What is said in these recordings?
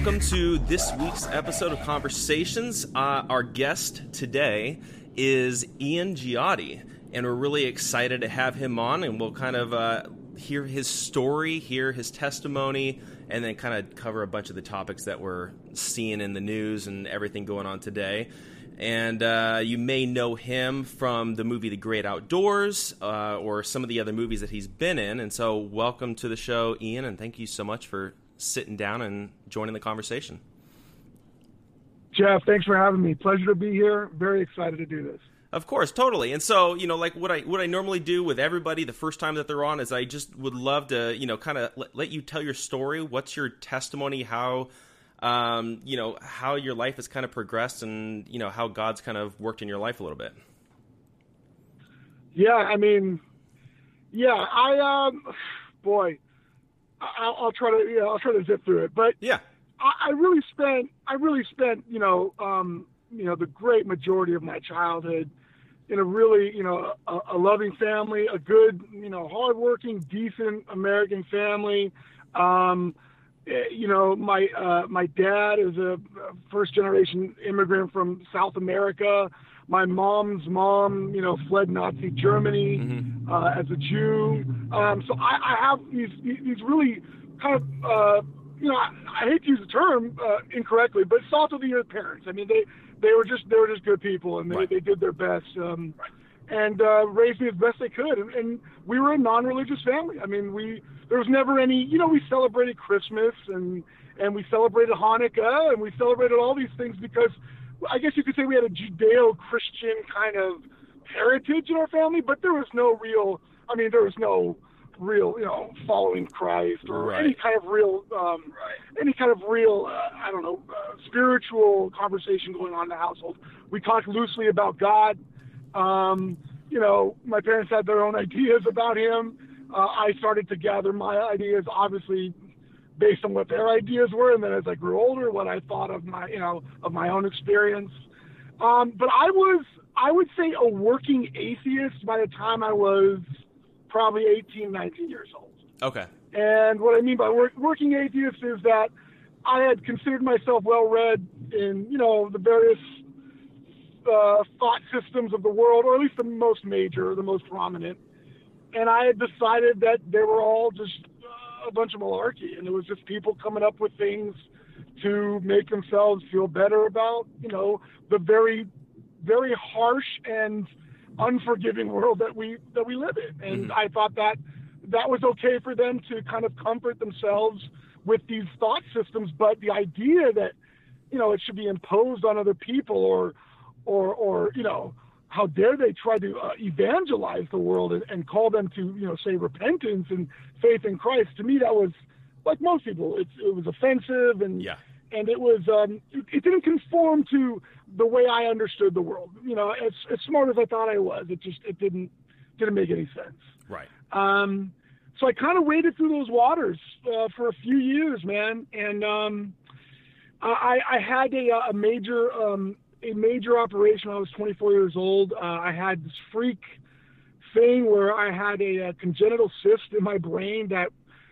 Welcome to this week's episode of Conversations. Uh, our guest today is Ian Giatti, and we're really excited to have him on, and we'll kind of uh, hear his story, hear his testimony, and then kind of cover a bunch of the topics that we're seeing in the news and everything going on today. And uh, you may know him from the movie The Great Outdoors uh, or some of the other movies that he's been in. And so, welcome to the show, Ian, and thank you so much for sitting down and joining the conversation. Jeff, thanks for having me. Pleasure to be here. Very excited to do this. Of course, totally. And so, you know, like what I what I normally do with everybody the first time that they're on is I just would love to, you know, kind of let, let, you tell your story. What's your testimony? How, um, you know, how your life has kind of progressed, and you know how God's kind of worked in your life a little bit. Yeah, I mean, yeah, I um, boy, I'll, I'll try to, yeah, I'll try to zip through it. But yeah, I, I really spent, I really spent, you know, um, you know, the great majority of my childhood in a really, you know, a, a loving family, a good, you know, hardworking, decent American family. Um, eh, you know, my uh, my dad is a first generation immigrant from South America. My mom's mom, you know, fled Nazi Germany mm-hmm. uh, as a Jew. Um, so I, I have these these really kind of uh, you know, I, I hate to use the term uh, incorrectly, but salt of the earth parents. I mean, they they were just they were just good people, and they, right. they did their best. Um, right. And uh, raised me as best they could, and, and we were a non-religious family. I mean, we there was never any, you know, we celebrated Christmas and and we celebrated Hanukkah and we celebrated all these things because I guess you could say we had a Judeo-Christian kind of heritage in our family, but there was no real. I mean, there was no real, you know, following Christ or right. any kind of real, um, right. any kind of real, uh, I don't know, uh, spiritual conversation going on in the household. We talked loosely about God. Um, you know, my parents had their own ideas about Him. Uh, I started to gather my ideas, obviously based on what their ideas were, and then as I grew older, what I thought of my, you know, of my own experience. Um, but I was, I would say, a working atheist by the time I was probably 18, 19 years old. Okay. And what I mean by work, working atheist is that I had considered myself well read in, you know, the various uh, thought systems of the world, or at least the most major, the most prominent. And I had decided that they were all just a bunch of malarkey, and it was just people coming up with things to make themselves feel better about, you know, the very, very harsh and unforgiving world that we that we live in. And mm-hmm. I thought that that was okay for them to kind of comfort themselves with these thought systems, but the idea that you know it should be imposed on other people or or or you know how dare they try to uh, evangelize the world and, and call them to you know say repentance and faith in Christ to me that was like most people it, it was offensive and yeah and it was um, it, it, didn't conform to the way I understood the world. You know, as as smart as I thought I was, it just it didn't didn't make any sense. Right. Um, so I kind of waded through those waters uh, for a few years, man, and um, I, I had a, a major um, a major operation. When I was 24 years old. Uh, I had this freak thing where I had a, a congenital cyst in my brain that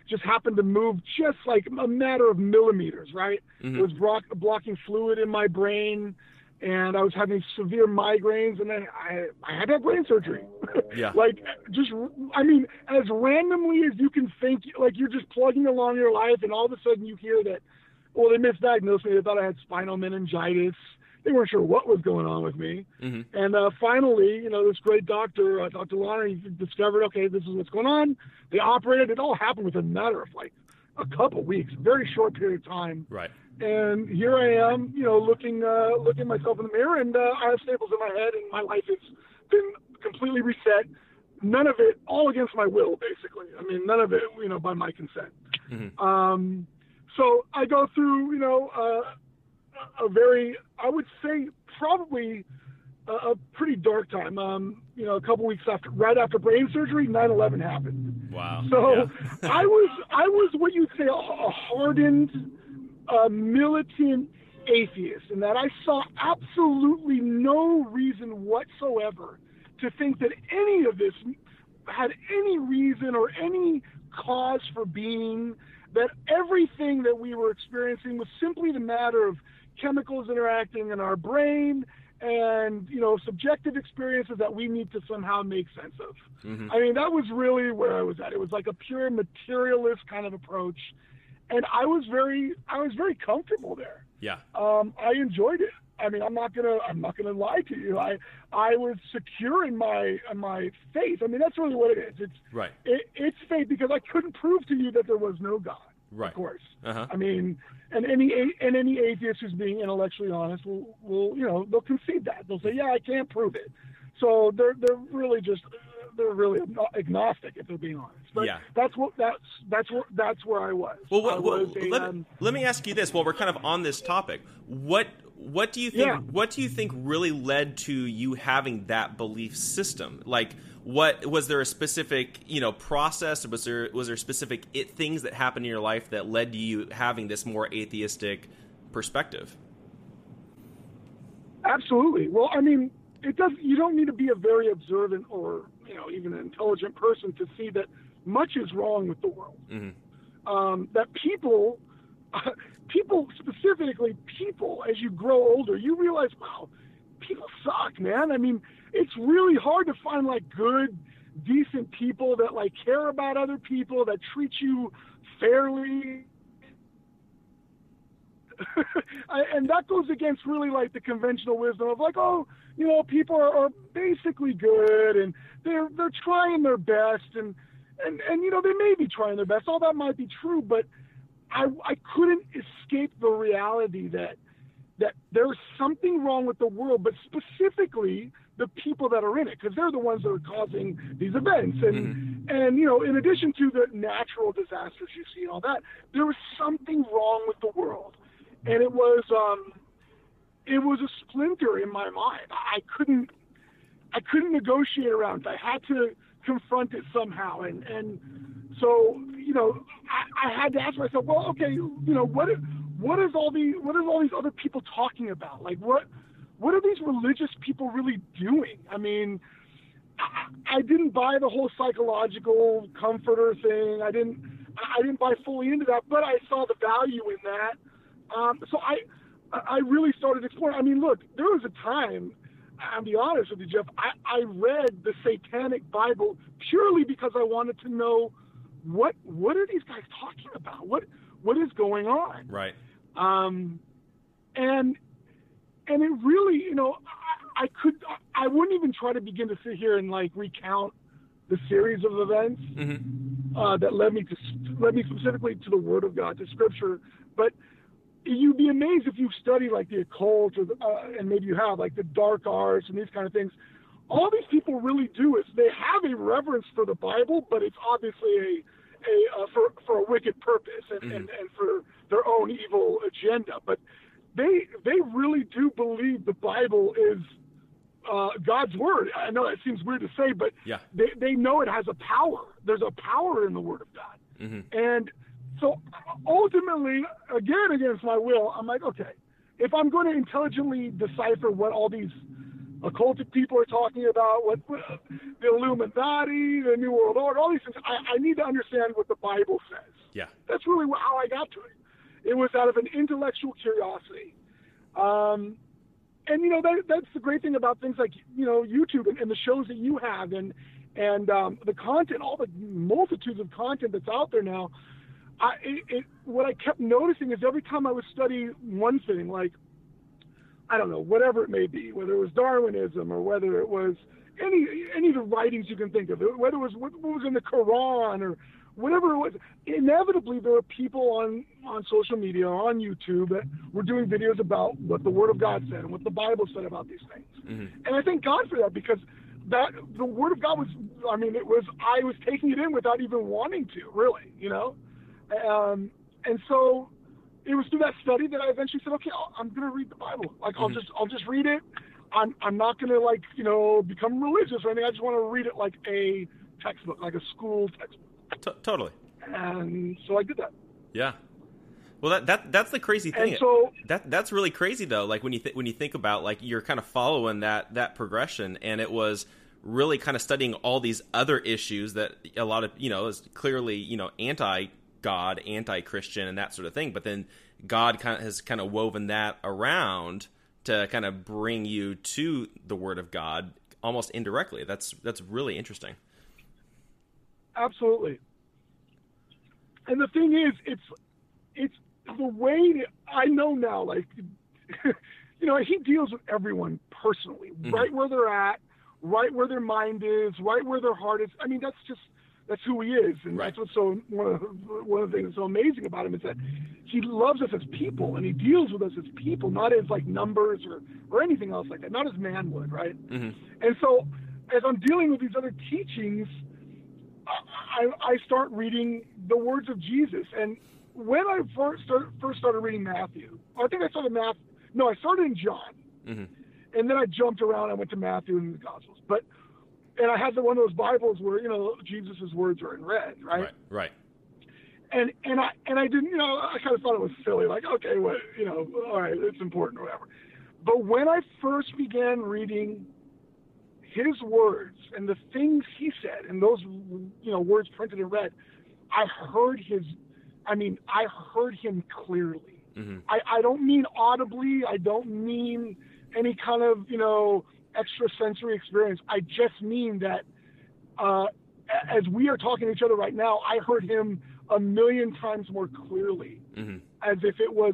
just happened to move just like a matter of millimeters, right? Mm-hmm. It was block, blocking fluid in my brain, and I was having severe migraines, and then I, I had to have brain surgery. Yeah. like, just, I mean, as randomly as you can think, like you're just plugging along your life, and all of a sudden you hear that, well, they misdiagnosed me. They thought I had spinal meningitis they weren't sure what was going on with me. Mm-hmm. And uh, finally, you know, this great doctor, uh, Dr. Lana, he discovered, okay, this is what's going on. They operated. It all happened within a matter of like a couple weeks, very short period of time. Right. And here I am, you know, looking uh, looking myself in the mirror, and uh, I have staples in my head, and my life has been completely reset. None of it, all against my will, basically. I mean, none of it, you know, by my consent. Mm-hmm. Um, so I go through, you know, uh, a very, I would say, probably a, a pretty dark time. Um, you know, a couple weeks after, right after brain surgery, 9/11 happened. Wow. So Yeah. I was, I was what you'd say a, a hardened, uh, militant atheist, in that I saw absolutely no reason whatsoever to think that any of this had any reason or any cause for being. That everything that we were experiencing was simply the matter of chemicals interacting in our brain and you know subjective experiences that we need to somehow make sense of. Mhm. I mean, that was really where I was at. It was like a pure materialist kind of approach, and I was very, I was very comfortable there. Yeah. Um, I enjoyed it. I mean, I'm not gonna, I'm not gonna lie to you. I, I was secure in my, in my faith. I mean, that's really what it is. It's, Right. it, it's faith because I couldn't prove to you that there was no God. Right. Of course. Uh-huh. I mean, and any and any atheist who's being intellectually honest will, will you know they'll concede that they'll say yeah I can't prove it. So they're they're really just they're really agnostic if they're being honest. But Yeah. that's what that's that's what that's where I was. Well, what, what, was a, let, um, let me ask you this. While we're kind of on this topic, what what do you think? Yeah. What do you think really led to you having that belief system? Like, what was there a specific you know process? Or was there was there specific it, things that happened in your life that led to you having this more atheistic perspective? Absolutely. Well, I mean, it does. You don't need to be a very observant or you know even an intelligent person to see that much is wrong with the world. Mhm. Um, that people, people specifically people, as you grow older, you realize, wow, people suck, man. I mean, it's really hard to find like good, decent people that like care about other people that treat you fairly and that goes against really like the conventional wisdom of like, oh, you know, people are, are basically good and they're they're trying their best and and and you know they may be trying their best. All that might be true, but I I couldn't escape the reality that that there's something wrong with the world, but specifically the people that are in it, because they're the ones that are causing these events. And and you know, in addition to the natural disasters you see and all that, there was something wrong with the world, and it was um, it was a splinter in my mind. I couldn't I couldn't negotiate around it. I had to confront it somehow, and and so you know I, I had to ask myself, well, okay, you know what what is all the what is all these other people talking about? Like what what are these religious people really doing? I mean, I, didn't buy the whole psychological comforter thing. I didn't I didn't buy fully into that, but I saw the value in that. Um, so I I really started exploring. I mean, look, there was a time. I'll be honest with you, Jeff. I, I read the Satanic Bible purely because I wanted to know what what are these guys talking about? What what is going on? Right. Um, and and it really, you know, I, I could I wouldn't even try to begin to sit here and like recount the series of events hmm uh, that led me to led me specifically to the Word of God, to Scripture. But you'd be amazed if you study like the occult, or the, uh, and maybe you have like the dark arts and these kind of things. All these people really do is they have a reverence for the Bible, but it's obviously a a uh, for for a wicked purpose and, and and for their own evil agenda. But they they really do believe the Bible is uh, God's word. I know that seems weird to say, but Yeah. they, they know it has a power. There's a power in the word of God. hmm And so ultimately, again, against my will, I'm like, okay, if I'm going to intelligently decipher what all these occultic people are talking about, what, what the Illuminati, the New World Order, all these things, I, I need to understand what the Bible says. Yeah. That's really how I got to it. It was out of an intellectual curiosity. Um, and you know that that's the great thing about things like you know YouTube and, and the shows that you have and and um, the content, all the multitudes of content that's out there now. I it, it, what I kept noticing is every time I would study one thing, like I don't know, whatever it may be, whether it was Darwinism or whether it was any any of the writings you can think of, whether it was what, what was in the Quran or whatever it was. Inevitably, there are people on on social media or on YouTube that were doing videos about what the Word of God said and what the Bible said about these things. Mm-hmm. And I thank God for that because that the Word of God was. I mean, it was. I was taking it in without even wanting to, really. You know, um, and so it was through that study that I eventually said, okay, i am going to read the Bible. Like mm-hmm. I'll just I'll just read it. I'm I'm not going to like you know become religious or anything. I just want to read it like a textbook, like a school textbook. T- totally. And so I did that. Yeah. Well, that, that that's the crazy thing. And so that that's really crazy though. Like when you th- when you think about like you're kind of following that that progression, and it was really kind of studying all these other issues that a lot of you know is clearly you know anti God, anti Christian, and that sort of thing. But then God kind of has kind of woven that around to kind of bring you to the Word of God almost indirectly. That's that's really interesting. Absolutely. And the thing is, it's it's the way that I know now. Like, you know, he deals with everyone personally, mm-hmm. right where they're at, right where their mind is, right where their heart is. I mean, that's just that's who he is, and right. that's what's so one of the, one of the things that's so amazing about him is that he loves us as people, and he deals with us as people, not as like numbers or or anything else like that, not as man would, right? Mm-hmm. And so, as I'm dealing with these other teachings, I, I start reading the words of Jesus, and when I first started, first started reading Matthew, I think I started Matthew. No, I started in John, mm-hmm. and then I jumped around. I went to Matthew and the Gospels, but and I had the one of those Bibles where you know Jesus's words are in red, right? Right. Right. And and I and I didn't, you know, I kind of thought it was silly, like okay, what, you know, all right, it's important or whatever. But when I first began reading his words and the things he said and those you know words printed in red, I heard his. I mean, I heard him clearly. Mm-hmm. I, I don't mean audibly. I don't mean any kind of you know extrasensory experience. I just mean that uh, as we are talking to each other right now, I heard him a million times more clearly, mm-hmm. as if it was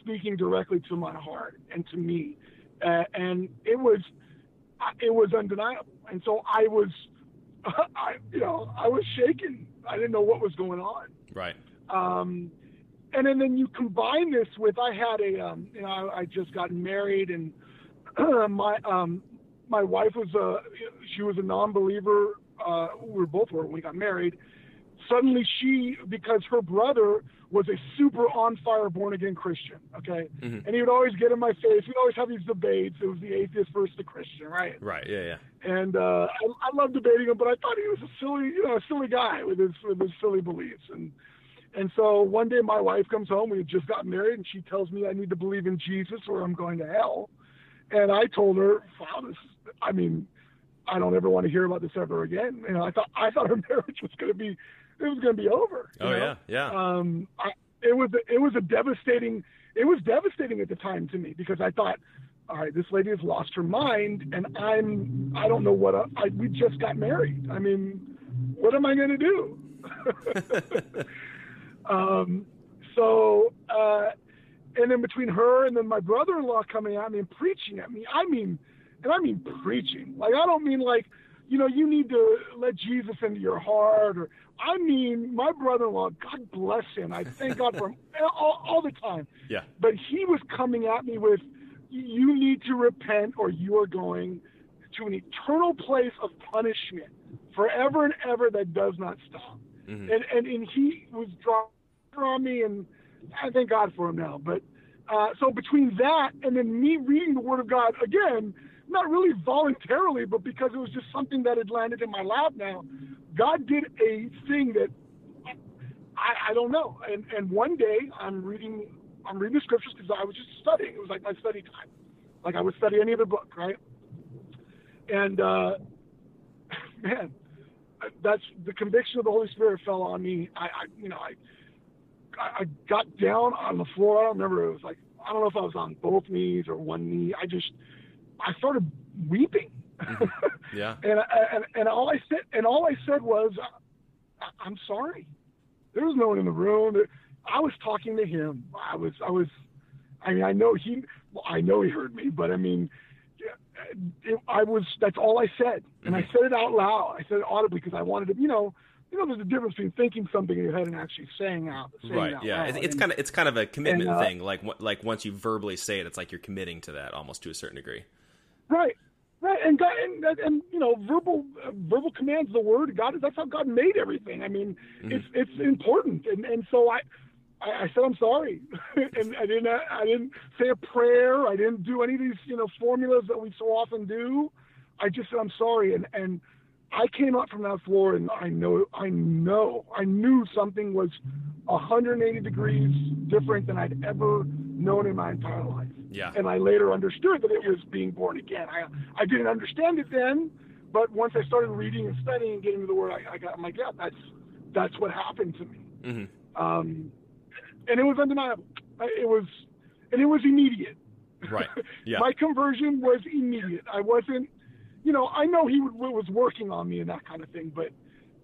speaking directly to my heart and to me, uh, and it was it was undeniable. And so I was, I you know, I was shaken. I didn't know what was going on. Right. Um, and then, then you combine this with I had a um, you know I, I just got married and my um, my wife was a she was a non-believer. Uh, we were both were when we got married. Suddenly, she because her brother was a super on fire born again Christian. Okay, mm-hmm. and he would always get in my face. We'd always have these debates. It was the atheist versus the Christian, right? Right. Yeah. Yeah. And uh, I, I love debating him, but I thought he was a silly, you know, a silly guy with his with his silly beliefs. And and so one day my wife comes home. We had just gotten married, and she tells me I need to believe in Jesus or I'm going to hell. And I told her, wow, this, I mean, I don't ever want to hear about this ever again. You know, I thought, I thought our marriage was going to be, it was going to be over. Oh know? yeah. Yeah. Um, I, it was, it was a devastating, it was devastating at the time to me because I thought, all right, this lady has lost her mind and I'm, I don't know what, I, I we just got married. I mean, what am I going to do? um, so, uh, and then between her and then my brother-in-law coming at me and preaching at me, I mean, and I mean preaching. Like I don't mean like, you know, you need to let Jesus into your heart, or I mean, my brother-in-law, God bless him. I thank God for him all, all the time. Yeah. But he was coming at me with, you need to repent, or you are going to an eternal place of punishment forever and ever that does not stop. Mm-hmm. And, and and he was drawing on me and I thank God for him now. But uh, so between that and then me reading the Word of God again, not really voluntarily, but because it was just something that had landed in my lap now, God did a thing that I, I don't know. And and one day I'm reading I'm reading the scriptures because I was just studying. It was like my study time, like I would study any other book, right? And uh, man, that's the conviction of the Holy Spirit fell on me. I, I you know I I, I got down on the floor. I don't remember. It was like I don't know if I was on both knees or one knee. I just I started weeping. Mm-hmm. Yeah. and, and and all I said and all I said was, I'm sorry. There was no one in the room. I was talking to him. I was I was. I mean, I know he. I know he heard me, but I mean, it, I was. That's all I said, and mm-hmm. I said it out loud. I said it audibly because I wanted to. You know, you know, there's a difference between thinking something in your head and actually saying out. Saying right. Out yeah. loud. It's, kind of it's kind of a commitment and, uh, thing. Like like once you verbally say it, it's like you're committing to that almost to a certain degree. Right, right, and God, and, and, and you know, verbal uh, verbal commands, the word God. That's how God made everything. I mean, it's it's important, and and so I. I, I said I'm sorry, and I didn't. I didn't say a prayer. I didn't do any of these, you know, formulas that we so often do. I just said I'm sorry, and and I came up from that floor, and I know, I know, I knew something was 180 degrees different than I'd ever known in my entire life. Yeah. And I later understood that it was being born again. I I didn't understand it then, but once I started reading and studying and getting to the word, I, I got I'm like, yeah, that's that's what happened to me. hmm Um, and it was undeniable. It was, and it was immediate. Right. Yeah. My conversion was immediate. I wasn't, you know, I know he was working on me and that kind of thing, but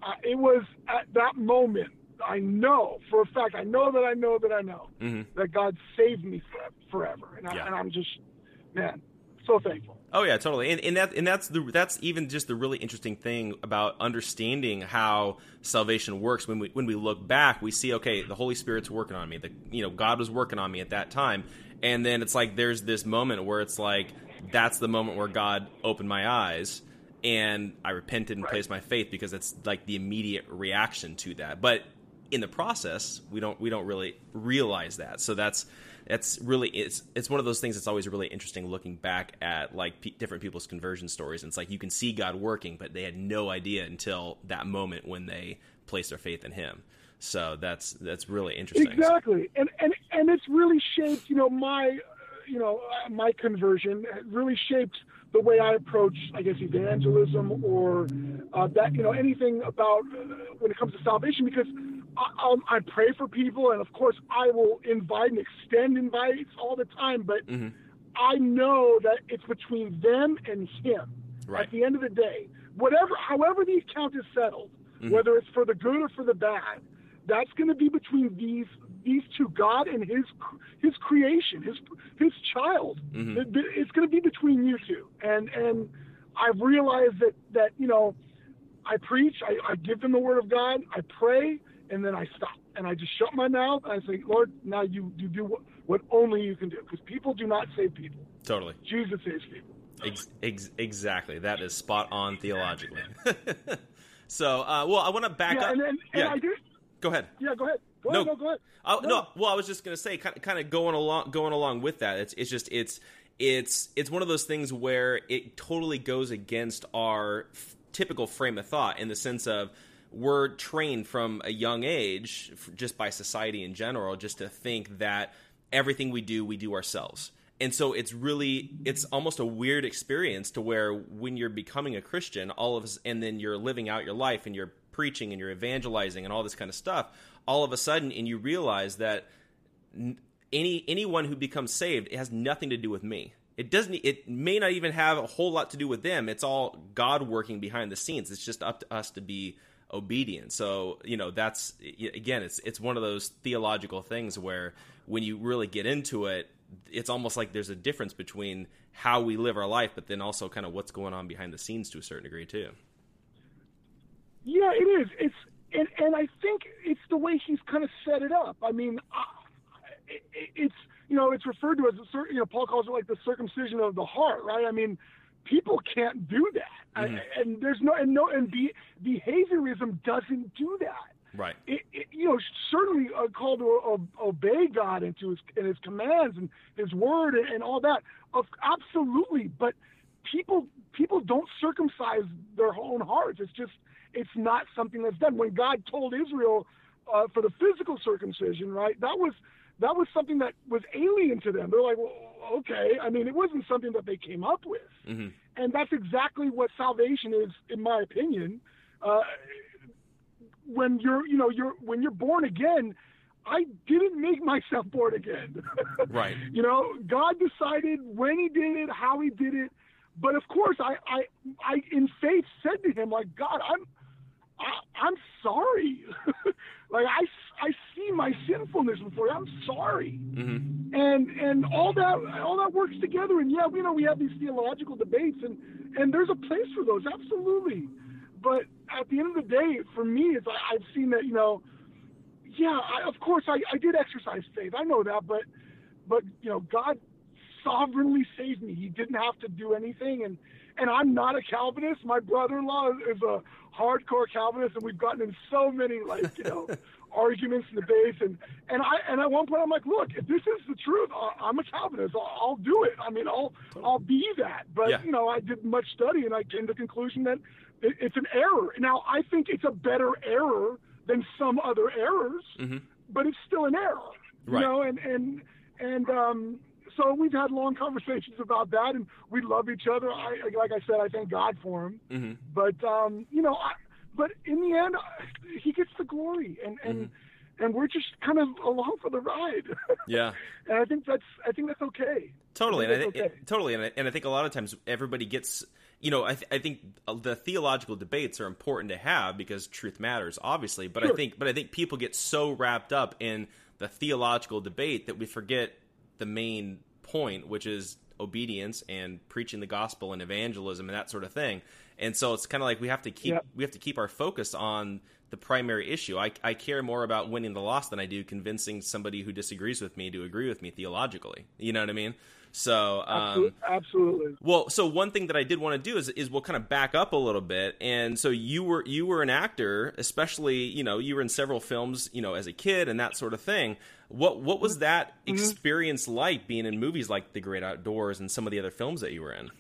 uh, it was at that moment. I know for a fact. I know that I know that I know Mhm. that God saved me forever, forever. and, I, Yeah. and I'm just, man, so thankful. Oh yeah, totally. And and that and that's the that's even just the really interesting thing about understanding how salvation works. When we when we look back, we see okay, the Holy Spirit's working on me. The you know God was working on me at that time, and then it's like there's this moment where it's like that's the moment where God opened my eyes and I repented and Right. placed my faith because it's like the immediate reaction to that. But in the process, we don't we don't really realize that. So that's that's really it's it's one of those things that's always really interesting looking back at like pe different people's conversion stories. And it's like you can see God working, but they had no idea until that moment when they placed their faith in Him. So that's that's really interesting. Exactly, and and and it's really shaped, you know, my, you know, uh, my conversion really shaped the way I approach, I guess, evangelism or uh, that, you know, anything about uh, when it comes to salvation, because I, um, I pray for people, and of course, I will invite and extend invites all the time, but hmm I know that it's between them and him. Right. At the end of the day, whatever, however the account is settled, whether it's for the good or for the bad, that's going to be between these these two, God and His His creation, His His child. It- It's going to be between you two, and and I've realized that that you know, I preach, I, I give them the word of God, I pray, and then I stop and I just shut my mouth and I say, Lord, now you you do what, what only you can do, because people do not save people. Totally. Jesus saves people. Ex- ex- exactly. That is spot on theologically. so, uh, well, I want to back yeah, up. and then and yeah, I do. go ahead. Yeah, go ahead. Go No. ahead. No, go ahead. Oh no. Well, I was just gonna say, kind of, kind of going along, going along with that. It's, it's just, it's, it's, it's one of those things where it totally goes against our f- typical frame of thought in the sense of we're trained from a young age, just by society in general, just to think that everything we do, we do ourselves. And so it's really, it's almost a weird experience to where when you're becoming a Christian, all of us, and then you're living out your life and you're preaching and you're evangelizing and all this kind of stuff, all of a sudden, and you realize that any anyone who becomes saved it has nothing to do with me. It doesn't. It may not even have a whole lot to do with them. It's all God working behind the scenes. It's just up to us to be obedient. So you know that's again, it's it's one of those theological things where when you really get into it, it's almost like there's a difference between how we live our life, but then also kind of what's going on behind the scenes to a certain degree too. Yeah, it is. It's and and I think it's the way he's kind of set it up. I mean, it, it's you know it's referred to as a cer- you know Paul calls it like the circumcision of the heart, right? I mean, people can't do that, I, mm-hmm. and there's no and no and be, behaviorism doesn't do that. Right. It, it, you know, certainly a call to obey God and to his and his commands and His word and, and all that. Of absolutely, but people people don't circumcise their own hearts. It's just it's not something that's done. When God told Israel uh, for the physical circumcision, right? That was that was something that was alien to them. They're like, well, okay. I mean, it wasn't something that they came up with, hmm and that's exactly what salvation is, in my opinion. Uh, when you're, you know, you're when you're born again. I didn't make myself born again. Right. You know, God decided when He did it, how He did it. But of course, I, I, I, in faith, said to Him, like, God, I'm, I, I'm sorry. like I, I see my sinfulness before you. I'm sorry. hmm And and all that all that works together. And yeah, you know, we have these theological debates, and and there's a place for those, absolutely. But at the end of the day, for me, it's like I've seen that you know, yeah, I, of course I, I did exercise faith. I know that, but but you know, God sovereignly saved me. He didn't have to do anything, and and I'm not a Calvinist. My brother-in-law is a hardcore Calvinist, and we've gotten in so many like you know arguments and debates. And and I and at one point I'm like, look, if this is the truth, I'm a Calvinist. I'll, I'll do it. I mean, I'll I'll be that. But Yeah. you know, I did much study, and I came to the conclusion that it, it's an error. Now I think it's a better error than some other errors, but it's still an error. Right. You know, and and and um. So we've had long conversations about that, and we love each other. I, like I said, I thank God for him. Mm-hmm. But um, you know, I, but in the end, I- he gets the glory, and and and we're just kind of along for the ride. Yeah. and I think that's I think that's okay. Totally, and I think think that's okay. totally, and I, and I think a lot of times everybody gets, you know, I, th- I think the theological debates are important to have because truth matters, obviously. But I think, but I think people get so wrapped up in the theological debate that we forget the main point, which is obedience and preaching the gospel and evangelism and that sort of thing. And so it's kind of like we have to keep Yep. we have to keep our focus on the primary issue. I, I care more about winning the loss than I do convincing somebody who disagrees with me to agree with me theologically. You know what I mean? So, um, Absolutely. well, so one thing that I did want to do is is we'll kind of back up a little bit. And so you were you were an actor, especially you know you were in several films, you know, as a kid and that sort of thing. What what was that experience like being in movies like The Great Outdoors and some of the other films that you were in?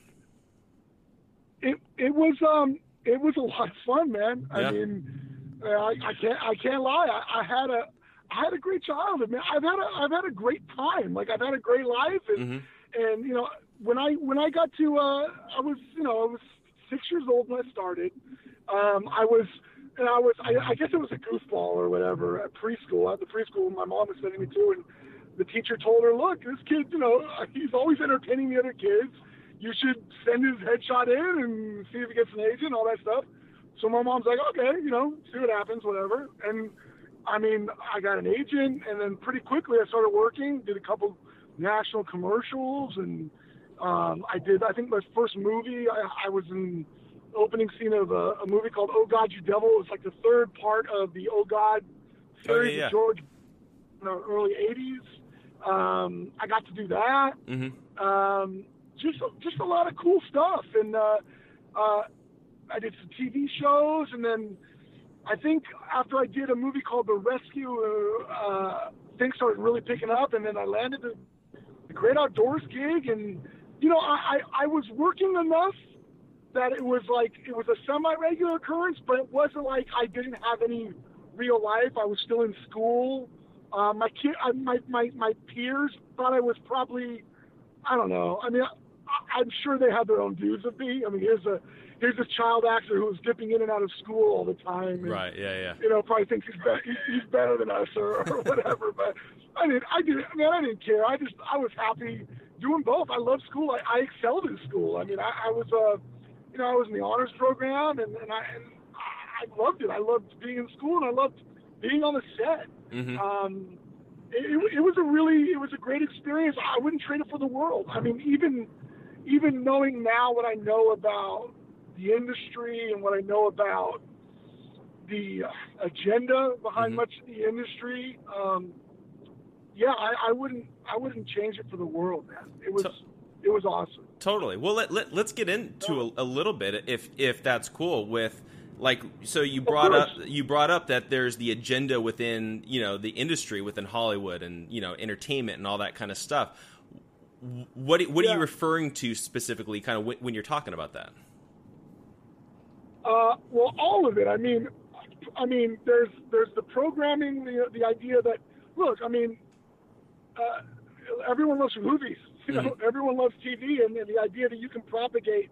It it was um it was a lot of fun, man. Yeah. I mean, uh, I, I can't I can't lie. I, I had a I had a great childhood, man. I've had a I've had a great time. Like I've had a great life, and and you know when I when I got to uh I was you know I was six years old when I started. Um, I was and I was I, I guess it was a goofball or whatever at preschool at the preschool my mom was sending me to, and the teacher told her, look, this kid, you know, he's always entertaining the other kids. You should send his headshot in and see if he gets an agent, all that stuff. So my mom's like, okay, you know, see what happens, whatever. And I mean, I got an agent, and then pretty quickly I started working, did a couple national commercials, and um, I did. I think my first movie, I, I was in opening scene of a, a movie called Oh God, You Devil. It was like the third part of the Oh God series yeah. of George in the early '80s. Um, I got to do that Mm-hmm. um, just just a lot of cool stuff. And uh, uh, I did some TV shows, and then I think after I did a movie called The Rescue, uh, things started really picking up, and then I landed the, the Great Outdoors gig, and you know I, I I was working enough that it was like it was a semi-regular occurrence, but it wasn't like I didn't have any real life. I was still in school. Uh, my kid, I, my my my peers thought I was probably, I don't know. I mean, I, I'm sure they had their own views of me. I mean, here's a here's a child actor who was dipping in and out of school all the time. and, Right. Yeah. Yeah. You know, probably thinks he's better, he's better than us or, or whatever. But I didn't. I didn't. I mean, I didn't care. I just I was happy doing both. I loved school. I, I excelled in school. I mean, I, I was uh, you know, I was in the honors program, and, and I and I loved it. I loved being in school, and I loved being on the set. Mhm. Um, it, it, was a really, it was a great experience. I wouldn't trade it for the world. I mean, even even knowing now what I know about the industry and what I know about the uh, agenda behind Mhm. much of the industry, um, yeah, I, I wouldn't, I wouldn't change it for the world, man. It was, So- it was awesome. Totally. Well, let, let let's get into a, a little bit, if if that's cool. With like, so you brought up you brought up that there's the agenda within you know the industry within Hollywood and you know entertainment and all that kind of stuff. What what are you referring to specifically, kind of when, when you're talking about that? Uh, well, all of it. I mean, I mean, there's there's the programming, the the idea that look, I mean, uh, everyone loves movies. You know, everyone loves TV, and, and the idea that you can propagate,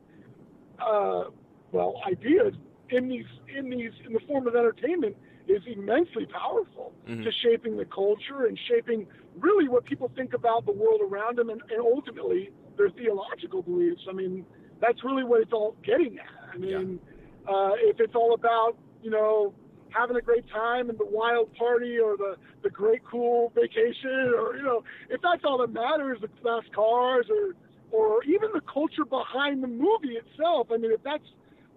uh, well, ideas in these in these in the form of entertainment is immensely powerful to shaping the culture and shaping really what people think about the world around them and, and ultimately their theological beliefs. I mean, that's really what it's all getting at. I mean, uh, if it's all about you know having a great time and the wild party or the the great cool vacation or you know if that's all that matters, the fast cars or or even the culture behind the movie itself. I mean, if that's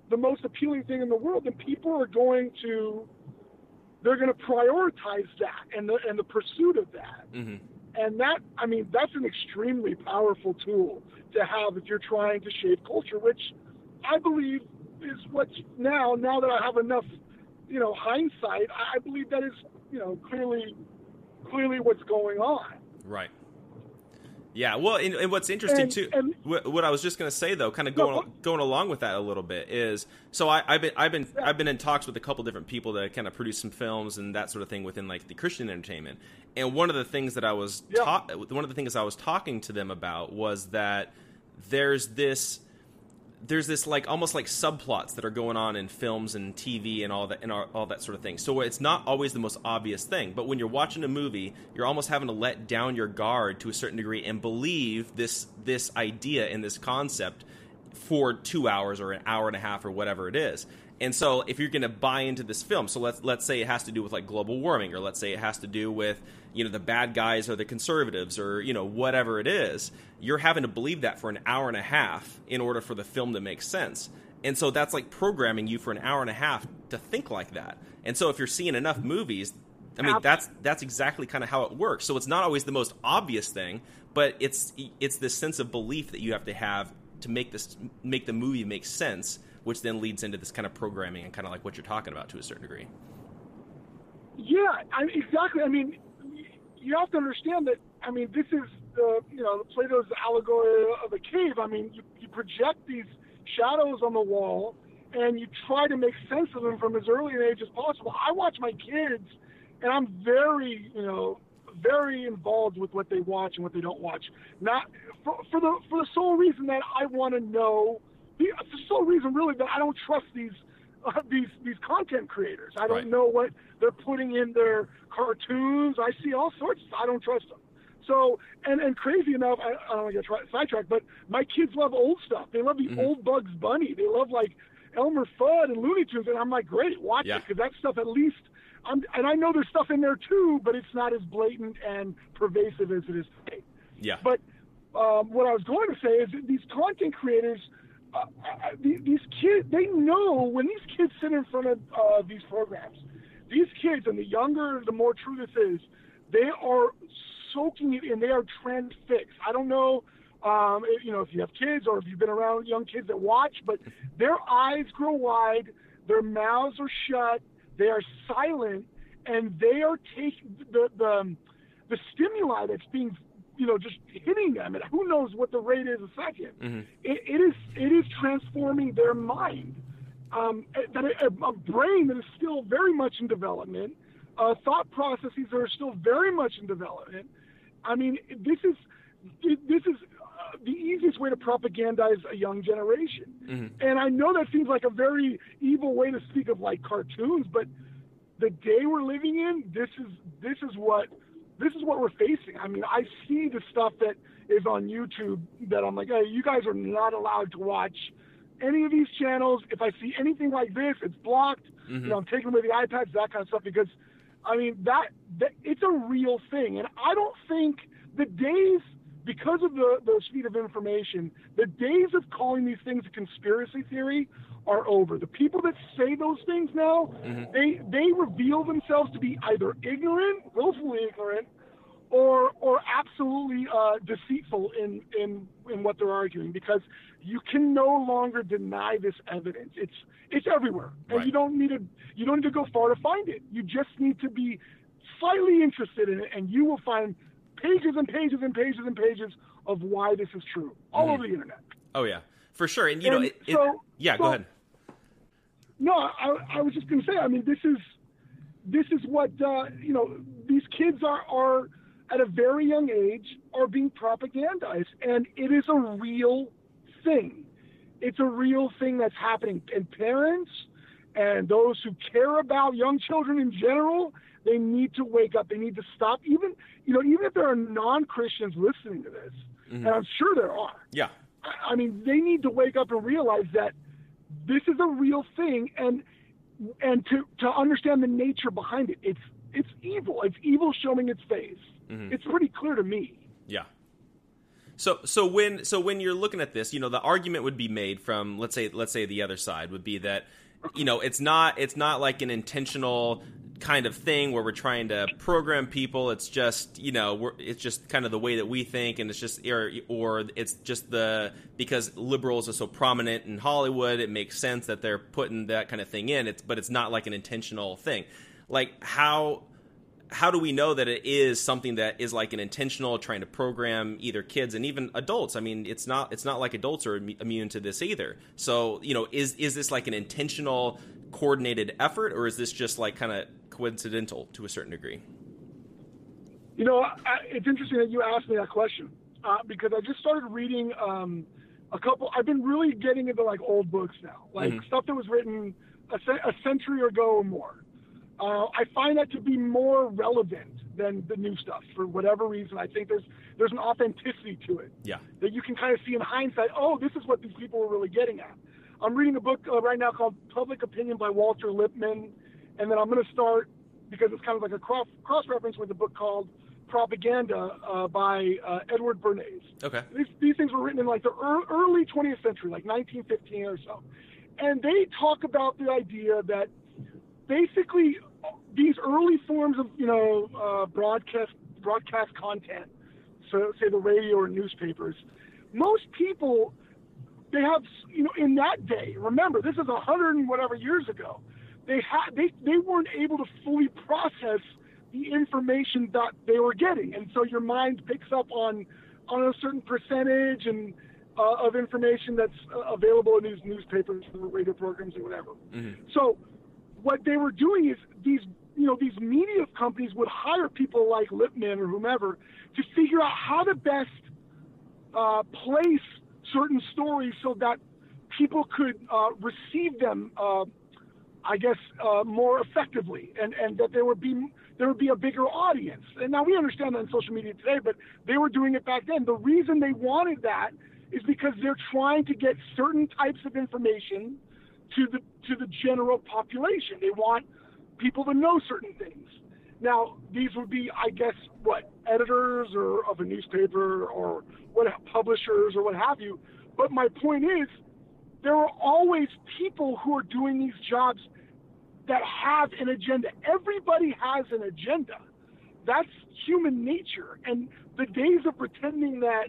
the most appealing thing in the world, then people are going to they're going to prioritize that and the and the pursuit of that. Mm-hmm. And that, I mean, that's an extremely powerful tool to have if you're trying to shape culture, which I believe is what's now. Now that I have enough, you know, hindsight, I believe that is, you know, clearly, clearly what's going on. Right. Yeah, well, and, and what's interesting And- too, and- what, I was just going to say though, kind of going what- going along with that a little bit is, so I, I've been I've been I've been in talks with a couple different people that kind of produce some films and that sort of thing within like the Christian entertainment, and one of the things that I was Yeah. ta- one of the things I was talking to them about was that there's this there's this like almost like subplots that are going on in films and TV and all that and all, that sort of thing. So it's not always the most obvious thing, but when you're watching a movie, you're almost having to let down your guard to a certain degree and believe this this idea and this concept for 2 hours or an hour and a half or whatever it is. And so if you're going to buy into this film, so let's let's say it has to do with like global warming or let's say it has to do with, you know, the bad guys or the conservatives or, you know, whatever it is, you're having to believe that for an hour and a half in order for the film to make sense. And so that's like programming you for an hour and a half to think like that. And so if you're seeing enough movies, I mean that's that's exactly kind of how it works. So it's not always the most obvious thing, but it's it's this sense of belief that you have to have to make this make the movie make sense, which then leads into this kind of programming and kind of like what you're talking about to a certain degree. Yeah, I, exactly. I mean, you have to understand that. I mean, this is the you know Plato's allegory of a cave. I mean, you, you project these shadows on the wall, and you try to make sense of them from as early an age as possible. I watch my kids, and I'm very you know very involved with what they watch and what they don't watch. Not for, for the for the sole reason that I want to know. The, the sole reason really that I don't trust these uh, these these content creators. I don't Right. know what they're putting in their cartoons. I see all sorts. I don't trust them. So and and crazy enough, I, I don't want to get sidetracked, but my kids love old stuff. They love the Mm-hmm. old Bugs Bunny. They love like Elmer Fudd and Looney Tunes, and I'm like, great, watch Yeah. it because that stuff at least. I'm, and I know there's stuff in there too, but it's not as blatant and pervasive as it is today. Yeah. But um, what I was going to say is that these content creators, uh, these, these kids, they know when these kids sit in front of uh, these programs, these kids, and the younger, the more true this is, they are soaking it in. They are transfixed. I don't know, um, if, you know, if you have kids or if you've been around young kids that watch, but their eyes grow wide, their mouths are shut, they are silent, and they are taking the the the stimuli that's being you know just hitting them. And who knows what the rate is a 2nd it, it is it is transforming their mind. Um, that a, a brain that is still very much in development uh, thought processes that are still very much in development. I mean this is this is uh, the easiest way to propagandize a young generation. And i know that seems like a very evil way to speak of like cartoons but the day we're living in, this is this is what this is what we're facing. I mean, I see the stuff that is on YouTube that I'm like, hey, you guys are not allowed to watch any of these channels. If I see anything like this, it's blocked. You mm-hmm. know, I'm taking away the iPads, that kind of stuff, because I mean that, that it's a real thing, and I don't think the days because of the, the speed of information, the days of calling these things a conspiracy theory are over. The people that say those things now, they they reveal themselves to be either ignorant, willfully ignorant, or or absolutely uh, deceitful in, in in what they're arguing because you can no longer deny this evidence. It's it's everywhere, and Right. you don't need to you don't need to go far to find it. You just need to be slightly interested in it, and you will find pages and pages and pages and pages of why this is true all over the internet. Oh yeah, for sure. And you know, And it, it- so- yeah. go ahead. No, I, I was just going to say. I mean, this is this is what uh, you know. These kids are are at a very young age are being propagandized, and it is a real thing. It's a real thing that's happening, and parents and those who care about young children in general, they need to wake up. They need to stop. Even you know, even if there are non-Christians listening to this, and mm-hmm. I'm sure there are. Yeah. I- I mean, they need to wake up and realize that this is a real thing, and and to to understand the nature behind it. It's it's evil. It's evil showing its face. Mm-hmm. It's pretty clear to me. Yeah. So so when so when you're looking at this, you know, the argument would be made from let's say let's say the other side would be that you know, it's not it's not like an intentional kind of thing where we're trying to program people. It's just you know it's just kind of the way that we think, and it's just or, or it's just the because liberals are so prominent in Hollywood, it makes sense that they're putting that kind of thing in. It's but it's not like an intentional thing. Like how how do we know that it is something that is like an intentional trying to program either kids and even adults? I mean, it's not it's not like adults are immune to this either. So you know, is is this like an intentional coordinated effort, or is this just like kind of coincidental to a certain degree? You know, I, it's interesting that you asked me that question uh, because I just started reading um, a couple. I've been really getting into like old books now, like mm-hmm. stuff that was written a, a century ago or more. Uh, I find that to be more relevant than the new stuff for whatever reason. I think there's there's an authenticity to it. Yeah. That you can kind of see in hindsight. Oh, this is what these people were really getting at. I'm reading a book uh, right now called Public Opinion by Walter Lippmann, and then I'm going to start because it's kind of like a cross cross reference with a book called Propaganda uh, by uh, Edward Bernays. Okay. These, these things were written in like the early 20th century, like 1915 or so, and they talk about the idea that basically these early forms of you know uh, broadcast broadcast content, so say the radio or newspapers, most people they have you know in that day. Remember, this is a hundred and whatever years ago. They had they they weren't able to fully process the information that they were getting, and so your mind picks up on on a certain percentage and uh, of information that's uh, available in these newspapers, radio programs, or whatever. Mm-hmm. So what they were doing is these you know these media companies would hire people like Lippmann or whomever to figure out how to best uh, place certain stories so that people could uh, receive them, uh, I guess, uh, more effectively, and and that there would be there would be a bigger audience. And now we understand that in social media today, but they were doing it back then. The reason they wanted that is because they're trying to get certain types of information to the to the general population. They want people to know certain things. Now, these would be, I guess, what editors or of a newspaper or what publishers or what have you. But my point is, there are always people who are doing these jobs that have an agenda. Everybody has an agenda. That's human nature. And the days of pretending that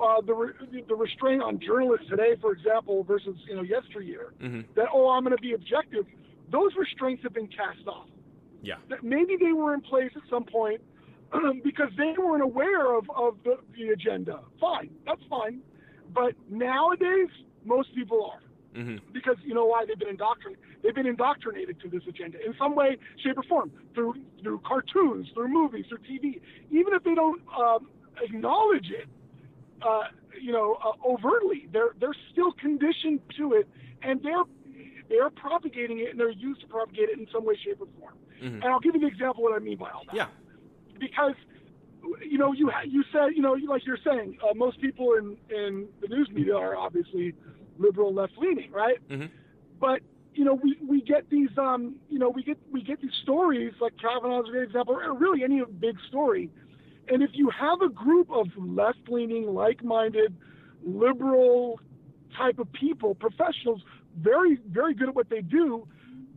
uh, the re- the restraint on journalists today, for example, versus you know yesteryear, mm-hmm. that oh I'm going to be objective, those restraints have been cast off. Yeah, that maybe they were in place at some point um, because they weren't aware of of the, the agenda. Fine, that's fine, but nowadays most people are. Mm-hmm. Because you know why they've been indoctrinated. They've been indoctrinated to this agenda in some way, shape, or form through through cartoons, through movies, through TV. Even if they don't um, acknowledge it, uh, you know, uh, overtly. They're they're still conditioned to it, and they're they're propagating it, and they're used to propagate it in some way, shape, or form. Mm-hmm. And I'll give you an example of what I mean by all that. Yeah. Because you know, you you said, you know, like you're saying, uh, most people in in the news media are obviously liberal, left leaning, right? Mm-hmm. But you know, we, we get these, um, you know, we get we get these stories like Kavanaugh's a great example, or really any big story and if you have a group of left leaning, like minded, liberal type of people, professionals, very, very good at what they do,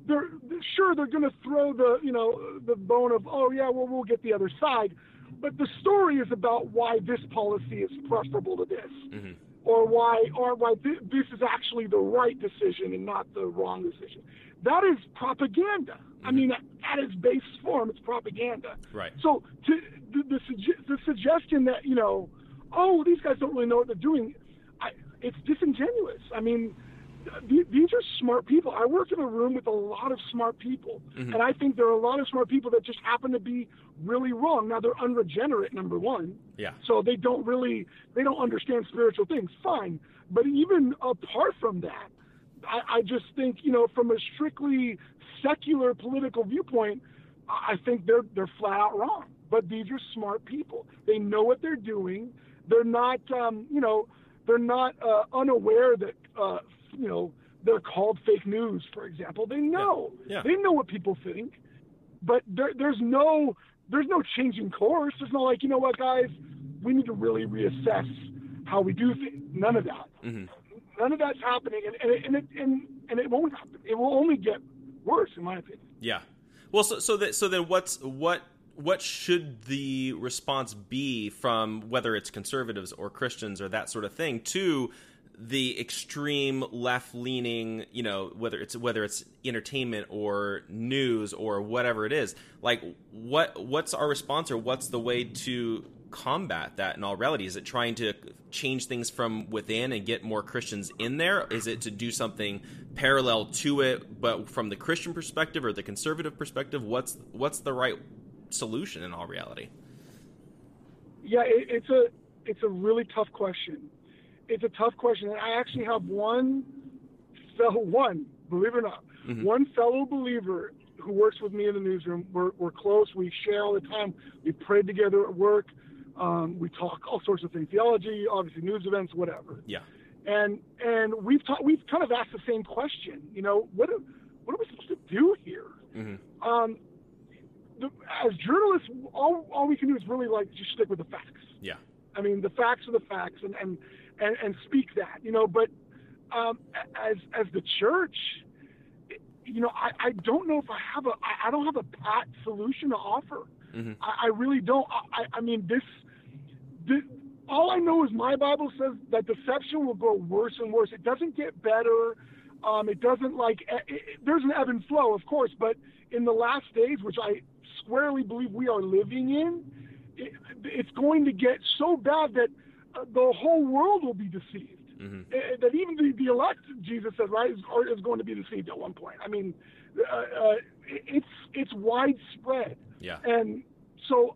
they're sure they're going to throw the, you know, the bone of, oh, yeah, well, we'll get the other side. But the story is about why this policy is preferable to this. Mm-hmm. Or why, or why th- this is actually the right decision and not the wrong decision. That is propaganda. I mean, at its base form, it's propaganda. Right. So to, the, the, the suggestion that you know, oh, these guys don't really know what they're doing, I, it's disingenuous. I mean, these are smart people. I work in a room with a lot of smart people, mm-hmm. and I think there are a lot of smart people that just happen to be really wrong. Now they're unregenerate, number one. Yeah. So they don't really they don't understand spiritual things. Fine, but even apart from that, I, I just think you know from a strictly secular political viewpoint, I think they're they're flat out wrong. But these are smart people. They know what they're doing. They're not, um, you know, they're not uh, unaware that, uh, you know, they're called fake news, for example. They know. Yeah. Yeah. They know what people think. But there, there's no there's no changing course. There's no like, you know what, guys, we need to really reassess how we do things. None of that. Mm-hmm. None of that's happening, and and it, and, it, and and it won't happen. It will only get worse, in my opinion. Yeah. Well, so so that so then what's what what should the response be from whether it's conservatives or Christians or that sort of thing to the extreme left leaning, you know, whether it's whether it's entertainment or news or whatever it is. Like what what's our response or what's the way to combat that in all reality? Is it trying to change things from within and get more Christians in there? Is it to do something parallel to it but from the Christian perspective or the conservative perspective? What's what's the right solution in all reality? Yeah, it, it's a it's a really tough question it's a tough question. And I actually have one fellow, one, believe it or not, mm-hmm. one fellow believer who works with me in the newsroom. We're, we're close. We share all the time. We pray together at work. Um, we talk all sorts of things, theology, obviously news events, whatever. Yeah. And and we've ta- we've kind of asked the same question. You know, what are, what are we supposed to do here? Mm-hmm. Um, as journalists, all all we can do is really like just stick with the facts. Yeah. I mean, the facts are the facts, and and and, and speak that, you know. But um, as as the church, you know, I, I don't know if I have a I, I don't have a pat solution to offer. Mm-hmm. I, I really don't. I, I mean, this, this all I know is my Bible says that deception will go worse and worse. It doesn't get better. Um, it doesn't like it, it, there's an ebb and flow, of course, but in the last days, which I squarely believe we are living in, it, it's going to get so bad that the whole world will be deceived. Mm-hmm. Uh, that even the, the elect, Jesus said, right, is, is going to be deceived at one point. I mean, uh, uh, it's it's widespread. Yeah. And so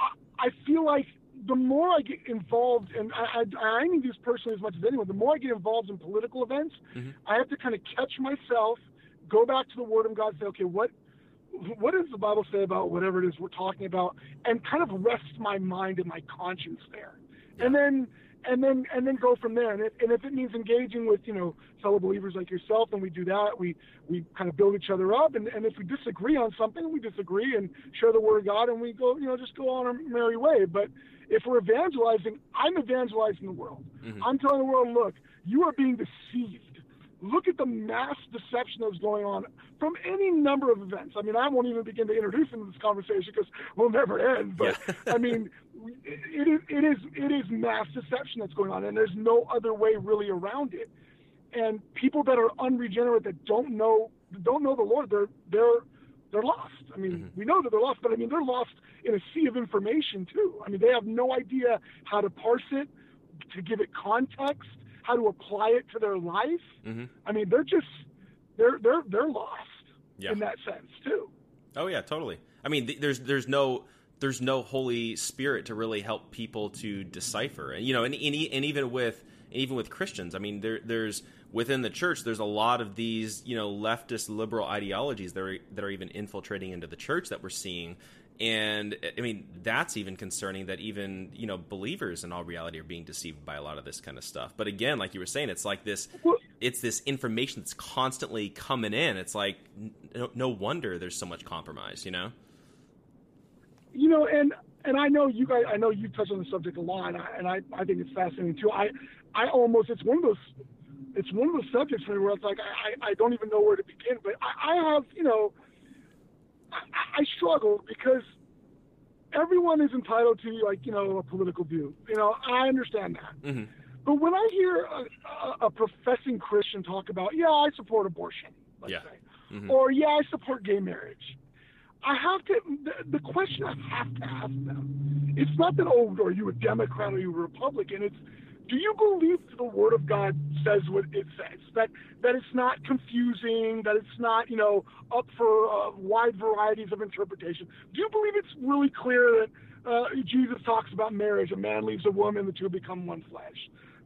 I, I feel like the more I get involved, and I, I, I mean this personally as much as anyone, the more I get involved in political events, mm-hmm. I have to kind of catch myself, go back to the Word of God, say, okay, what what does the Bible say about whatever it is we're talking about, and kind of rest my mind and my conscience there and then and then and then go from there. And if, and if it means engaging with you know fellow believers like yourself, then we do that. We we kind of build each other up. And, and if we disagree on something, we disagree and share the word of God, and we go you know just go on our merry way. But if we're evangelizing, I'm evangelizing the world. Mm-hmm. I'm telling the world, look, you are being deceived. Look at the mass deception that's going on from any number of events. I mean, I won't even begin to introduce into this conversation because we'll never end. But yeah. I mean, it is it is it is mass deception that's going on, and there's no other way really around it. And people that are unregenerate that don't know don't know the Lord, they're they're they're lost. I mean, mm-hmm. we know that they're lost, but I mean, they're lost in a sea of information too. I mean, they have no idea how to parse it, to give it context, how to apply it to their life. Mm-hmm. I mean, they're just they're they're they're lost yeah. in that sense too. Oh yeah, totally. I mean, th- there's there's no there's no Holy Spirit to really help people to decipher. And you know, and, and, and even with even with Christians, I mean, there, there's within the church, there's a lot of these you know leftist liberal ideologies that are that are even infiltrating into the church that we're seeing. And I mean, that's even concerning that even, you know, believers in all reality are being deceived by a lot of this kind of stuff. But again, like you were saying, it's like this, it's this information that's constantly coming in. It's like, no, no wonder there's so much compromise, you know? You know, and and I know you guys, I know you touch on the subject a lot, and I, and I, I think it's fascinating too. I, I almost, it's one of those, it's one of those subjects for me where it's like I, I don't even know where to begin. But I, I have, you know, I, I struggle because everyone is entitled to like, you know, a political view. You know, I understand that. Mm-hmm. But when I hear a, a, a, professing Christian talk about, yeah, I support abortion, let's yeah. say, mm-hmm. or yeah, I support gay marriage I have to. The, the question I have to ask them, it's not that oh, are you a Democrat or are you a Republican? It's do you believe the Word of God says what it says? That that it's not confusing, that it's not you know up for uh, wide varieties of interpretation. Do you believe it's really clear that uh, Jesus talks about marriage? A man leaves a woman, the two become one flesh.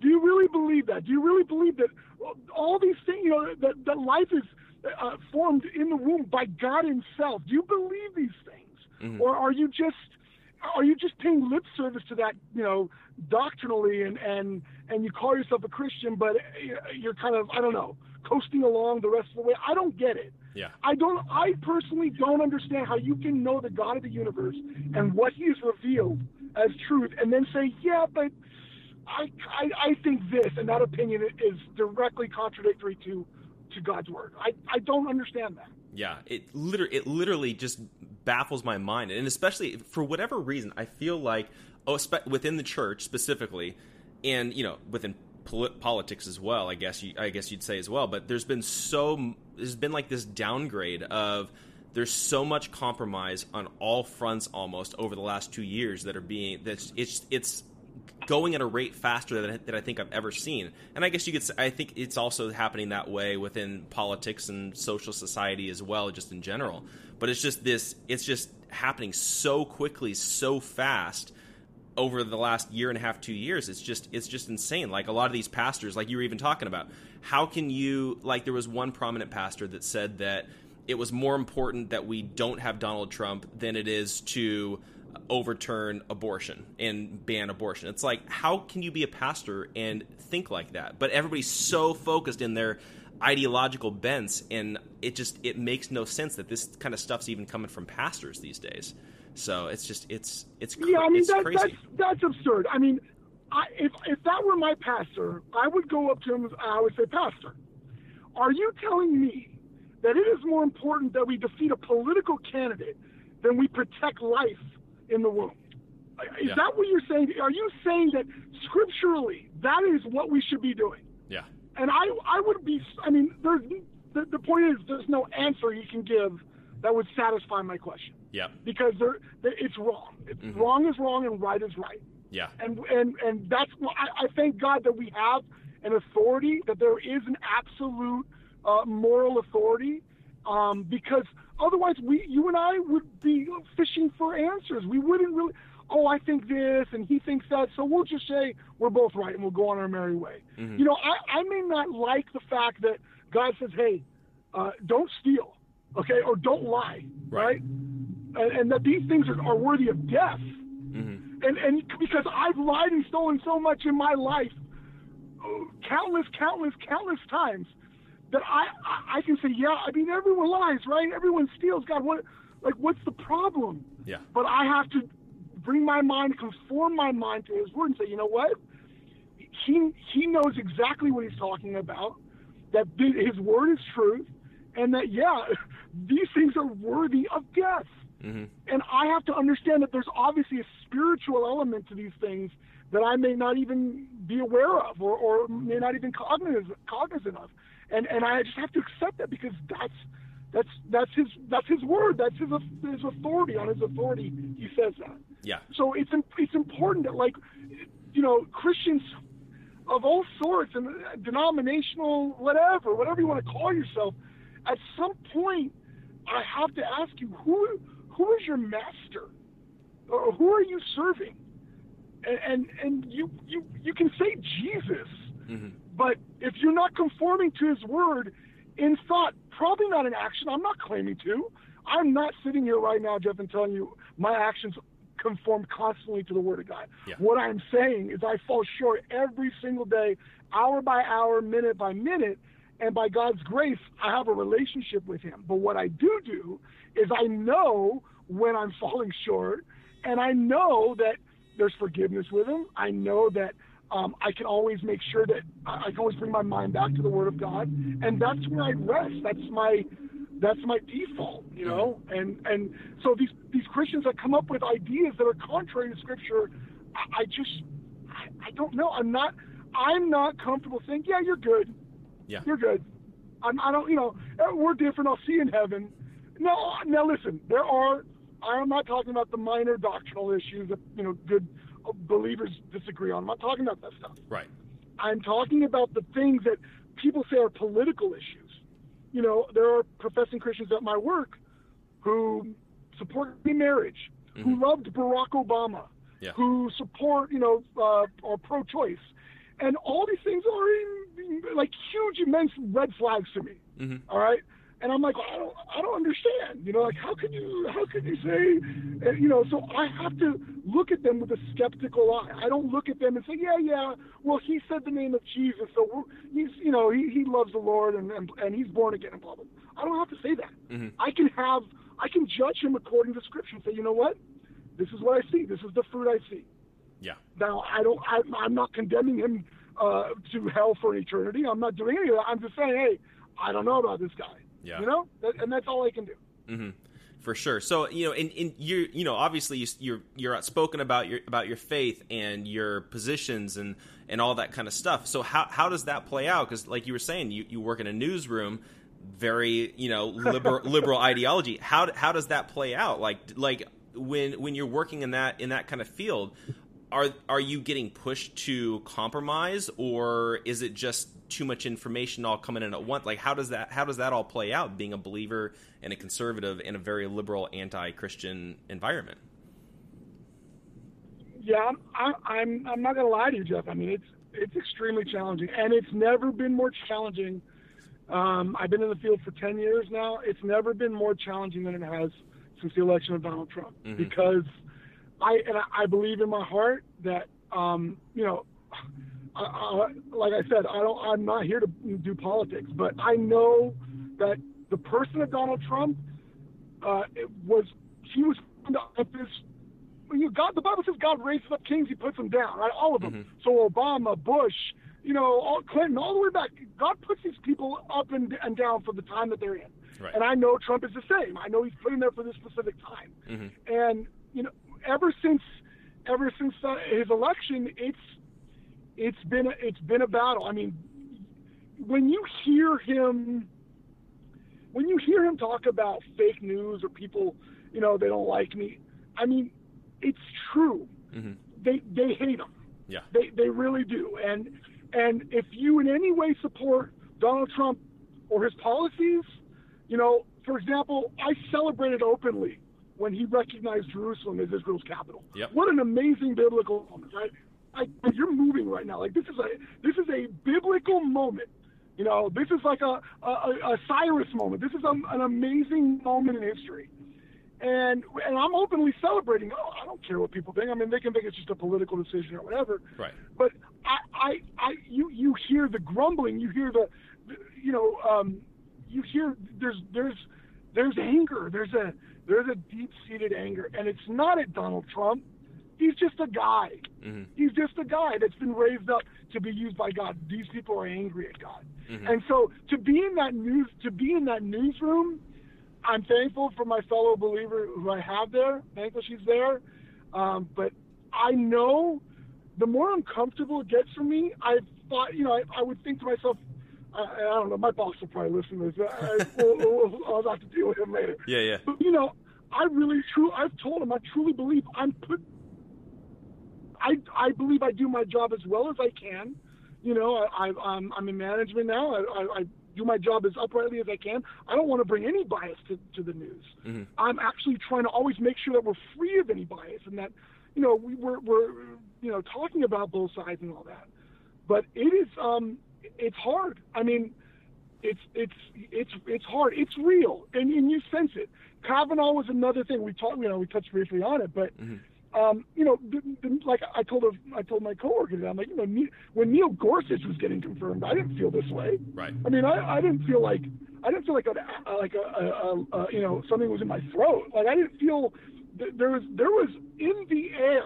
Do you really believe that? Do you really believe that all these things? You know that that life is uh, formed in the womb by God Himself. Do you believe these things, mm-hmm. or are you just are you just paying lip service to that, you know, doctrinally, and and and you call yourself a Christian, but you're kind of I don't know coasting along the rest of the way? I don't get it. Yeah. I don't. I personally don't understand how you can know the God of the universe and what He has revealed as truth, and then say, yeah, but I, I, I think this and that opinion is directly contradictory to, to God's word. I, I don't understand that. Yeah, it literally, it literally just baffles my mind, and especially for whatever reason, I feel like oh, within the church specifically, and you know within politics as well. I guess you, I guess you'd say as well. But there's been so there's been like this downgrade of there's so much compromise on all fronts almost over the last two years that are being that's it's it's going at a rate faster than, than I think I've ever seen. And I guess you could say, I think it's also happening that way within politics and social society as well, just in general. But it's just this it's just happening so quickly, so fast over the last year and a half, two years, it's just it's just insane. Like a lot of these pastors, like you were even talking about, how can you like there was one prominent pastor that said that it was more important that we don't have Donald Trump than it is to overturn abortion and ban abortion. It's like how can you be a pastor and think like that? But everybody's so focused in their ideological bents and it just it makes no sense that this kind of stuff's even coming from pastors these days. So it's just it's it's yeah. I mean that, that's that's absurd. I mean, I, if if that were my pastor, I would go up to him and I would say, Pastor, are you telling me that it is more important that we defeat a political candidate than we protect life in the womb? Is yeah. that what you're saying? Are you saying that scripturally that is what we should be doing? Yeah. And I I would be. I mean, there's the, the point is there's no answer you can give that would satisfy my question. Yeah. Because they're it's wrong. It's mm-hmm. wrong is wrong and right is right. Yeah. And and and that's I, I thank God that we have an authority that there is an absolute uh, moral authority um, because otherwise we you and I would be fishing for answers. We wouldn't really. Oh, I think this, and he thinks that. So we'll just say we're both right, and we'll go on our merry way. Mm-hmm. You know, I, I may not like the fact that God says, "Hey, uh, don't steal." okay, or don't lie, right? right? And, and, that these things are, are worthy of death. Mm-hmm. And and because I've lied and stolen so much in my life, countless, countless, countless times, that I I, I can say, yeah, I mean everyone lies, right? Everyone steals. God, what like what's the problem? Yeah. But I have to bring my mind, conform my mind to His word, and say, you know what? He he knows exactly what he's talking about. That his word is truth, and that yeah, these things are worthy of death. Mm-hmm. And I have to understand that there's obviously a spiritual element to these things that I may not even be aware of or, or may not even cognizant, cognizant of. And and I just have to accept that because that's that's that's his that's his word. That's his his authority. On his authority, he says that. Yeah. So it's it's important that like you know Christians of all sorts and denominational whatever whatever you want to call yourself, at some point I have to ask you who who is your master, or who are you serving? And and, and you you you can say Jesus, mm-hmm. But if you're not conforming to His word in thought, probably not in action. I'm not claiming to. I'm not sitting here right now, Jeff, and telling you my actions conform constantly to the Word of God. Yeah. What I'm saying is I fall short every single day, hour by hour, minute by minute, and by God's grace, I have a relationship with Him. But what I do do is I know when I'm falling short, and I know that there's forgiveness with Him. I know that um, I can always make sure that I can always bring my mind back to the Word of God, and that's where I rest. That's my that's my default, you know. And and so these these Christians that come up with ideas that are contrary to Scripture, I, I just I, I don't know. I'm not I'm not comfortable saying, yeah, you're good. Yeah. You're good. I'm, I don't, you know, we're different. I'll see you in heaven. No, now listen, there are, I'm not talking about the minor doctrinal issues that, you know, good believers disagree on. I'm not talking about that stuff. Right. I'm talking about the things that people say are political issues. You know, there are professing Christians at my work who support gay marriage, mm-hmm. who loved Barack Obama, yeah. who support, you know, uh, or pro-choice, and all these things are in, like huge, immense red flags to me. Mm-hmm. All right. And I'm like, I don't, I don't understand. You know, like how can you, how can you say, you know? So I have to look at them with a skeptical eye. I don't look at them and say, yeah, yeah. Well, he said the name of Jesus, so he's, you know, he, he loves the Lord and, and and he's born again and blah blah. I don't have to say that. Mm-hmm. I can have, I can judge him according to Scripture and say, you know what, this is what I see. This is the fruit I see. Yeah. Now I don't. I, I'm not condemning him uh, to hell for eternity. I'm not doing any of that. I'm just saying, hey, I don't know about this guy. Yeah. You know, and that's all I can do. Mm-hmm. For sure. So you know, in, in you you know, obviously you, you're you're outspoken about your about your faith and your positions and and all that kind of stuff. So how how does that play out? Because like you were saying, you, you work in a newsroom, very you know liberal liberal ideology. How how does that play out? Like like when when you're working in that in that kind of field, are are you getting pushed to compromise or is it just too much information all coming in at once? Like how does that how does that all play out being a believer and a conservative in a very liberal anti-christian environment? Yeah i'm i'm i'm not going to lie to you jeff. I mean it's it's extremely challenging and it's never been more challenging. Um, i've been in the field for 10 years now. It's never been more challenging than it has since the election of donald trump mm-hmm. because I and I, believe in my heart that um, you know, I, I, like I said, I don't. I'm not here to do politics, but I know that the person of Donald Trump uh, was he was this. You know, God, the Bible says God raises up kings, He puts them down, right? All of them. Mm-hmm. So Obama, Bush, you know, all, Clinton, all the way back. God puts these people up and, and down for the time that they're in. Right. And I know Trump is the same. I know he's put in there for this specific time. Mm-hmm. And you know, ever since ever since his election, it's it's been a, it's been a battle. I mean, when you hear him when you hear him talk about fake news or people, you know, they don't like me. I mean, it's true. Mm-hmm. They they hate him. Yeah. They they really do. And and if you in any way support Donald Trump or his policies, you know, for example, I celebrated openly when he recognized Jerusalem as Israel's capital. Yep. What an amazing biblical moment, right? I, you're moving right now. Like this is a this is a biblical moment. You know, this is like a a, a Cyrus moment. This is a, an amazing moment in history, and and I'm openly celebrating. Oh, I don't care what people think. I mean, they can think it's just a political decision or whatever. Right. But I I, I you you hear the grumbling. You hear the, the you know um, you hear there's there's there's anger. There's a there's a deep seated anger, and it's not at Donald Trump. He's just a guy. Mm-hmm. He's just a guy that's been raised up to be used by God. These people are angry at God, mm-hmm. and so to be in that news, to be in that newsroom, I'm thankful for my fellow believer who I have there. Thankful she's there, um, but I know the more uncomfortable it gets for me, I thought, you know, I, I would think to myself, I, I don't know. My boss will probably listen to this. I, we'll, we'll, I'll have to deal with him later. Yeah, yeah. But, you know, I really, true. I've told him I truly believe I'm put. I I believe I do my job as well as I can. You know, I, I I'm I'm in management now. I, I, I do my job as uprightly as I can. I don't want to bring any bias to, to the news. Mm-hmm. I'm actually trying to always make sure that we're free of any bias and that, you know, we, we're, we're, you know, talking about both sides and all that. But it is, um, it's hard. I mean, it's it's it's it's hard. It's real, and, and you sense it. Kavanaugh was another thing we talked. You know, we touched briefly on it, but. Mm-hmm. Um, you know, the, the, like I told a, I told my coworker that I'm like, you know, when Neil Gorsuch was getting confirmed, I didn't feel this way. Right. I mean, I, I didn't feel like I didn't feel like a, like a, a, a, you know something was in my throat. Like I didn't feel th- there was there was in the air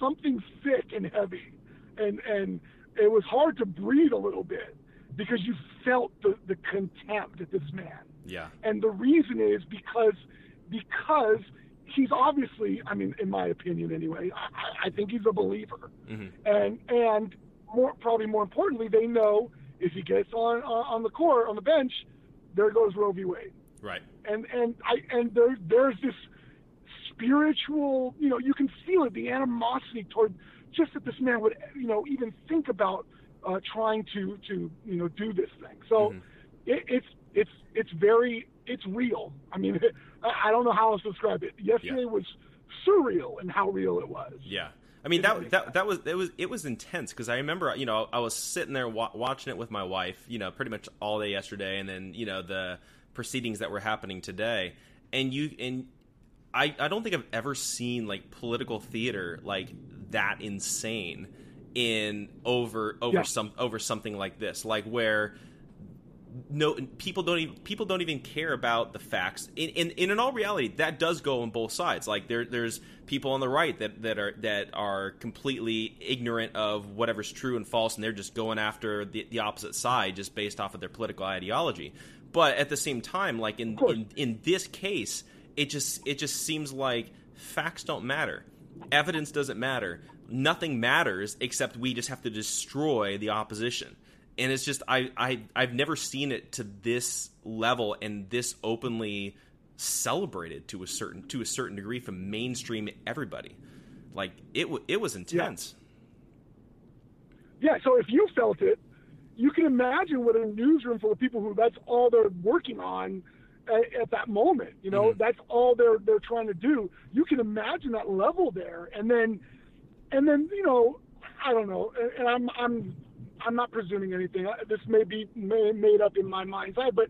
something thick and heavy, and and it was hard to breathe a little bit because you felt the, the contempt at this man. Yeah. And the reason is because because he's obviously, I mean, in my opinion anyway, I, I think he's a believer. Mm-hmm. And and more probably more importantly, they know if he gets on on the court on the bench, there goes Roe v. Wade. Right. And and I and there there's this spiritual, you know, you can feel it, the animosity toward just that this man would, you know, even think about uh, trying to to you know do this thing. So mm-hmm. it, it's it's it's very it's real. I mean, it, I don't know how else to describe it. Yesterday yeah. was surreal and how real it was. Yeah. I mean that that that was it was it was intense because I remember you know I was sitting there wa- watching it with my wife you know pretty much all day yesterday and then you know the proceedings that were happening today and you and I I don't think I've ever seen like political theater like that insane in over over Yeah. some over something like this like where no people don't even people don't even care about the facts. In, in, in all reality, that does go on both sides. Like there there's people on the right that, that are that are completely ignorant of whatever's true and false, and they're just going after the, the opposite side just based off of their political ideology. But at the same time, like in, in in this case, it just it just seems like facts don't matter, evidence doesn't matter, nothing matters except we just have to destroy the opposition and it's just I, I I've never seen it to this level and this openly celebrated to a certain to a certain degree from mainstream everybody. Like it it was intense. Yeah. yeah. So if you felt it, you can imagine what a newsroom full of people who that's all they're working on at, at that moment. You know, mm-hmm. that's all they're they're trying to do. You can imagine that level there, and then and then you know I don't know, and I'm I'm I'm not presuming anything. This may be may made up in my mind's eye, but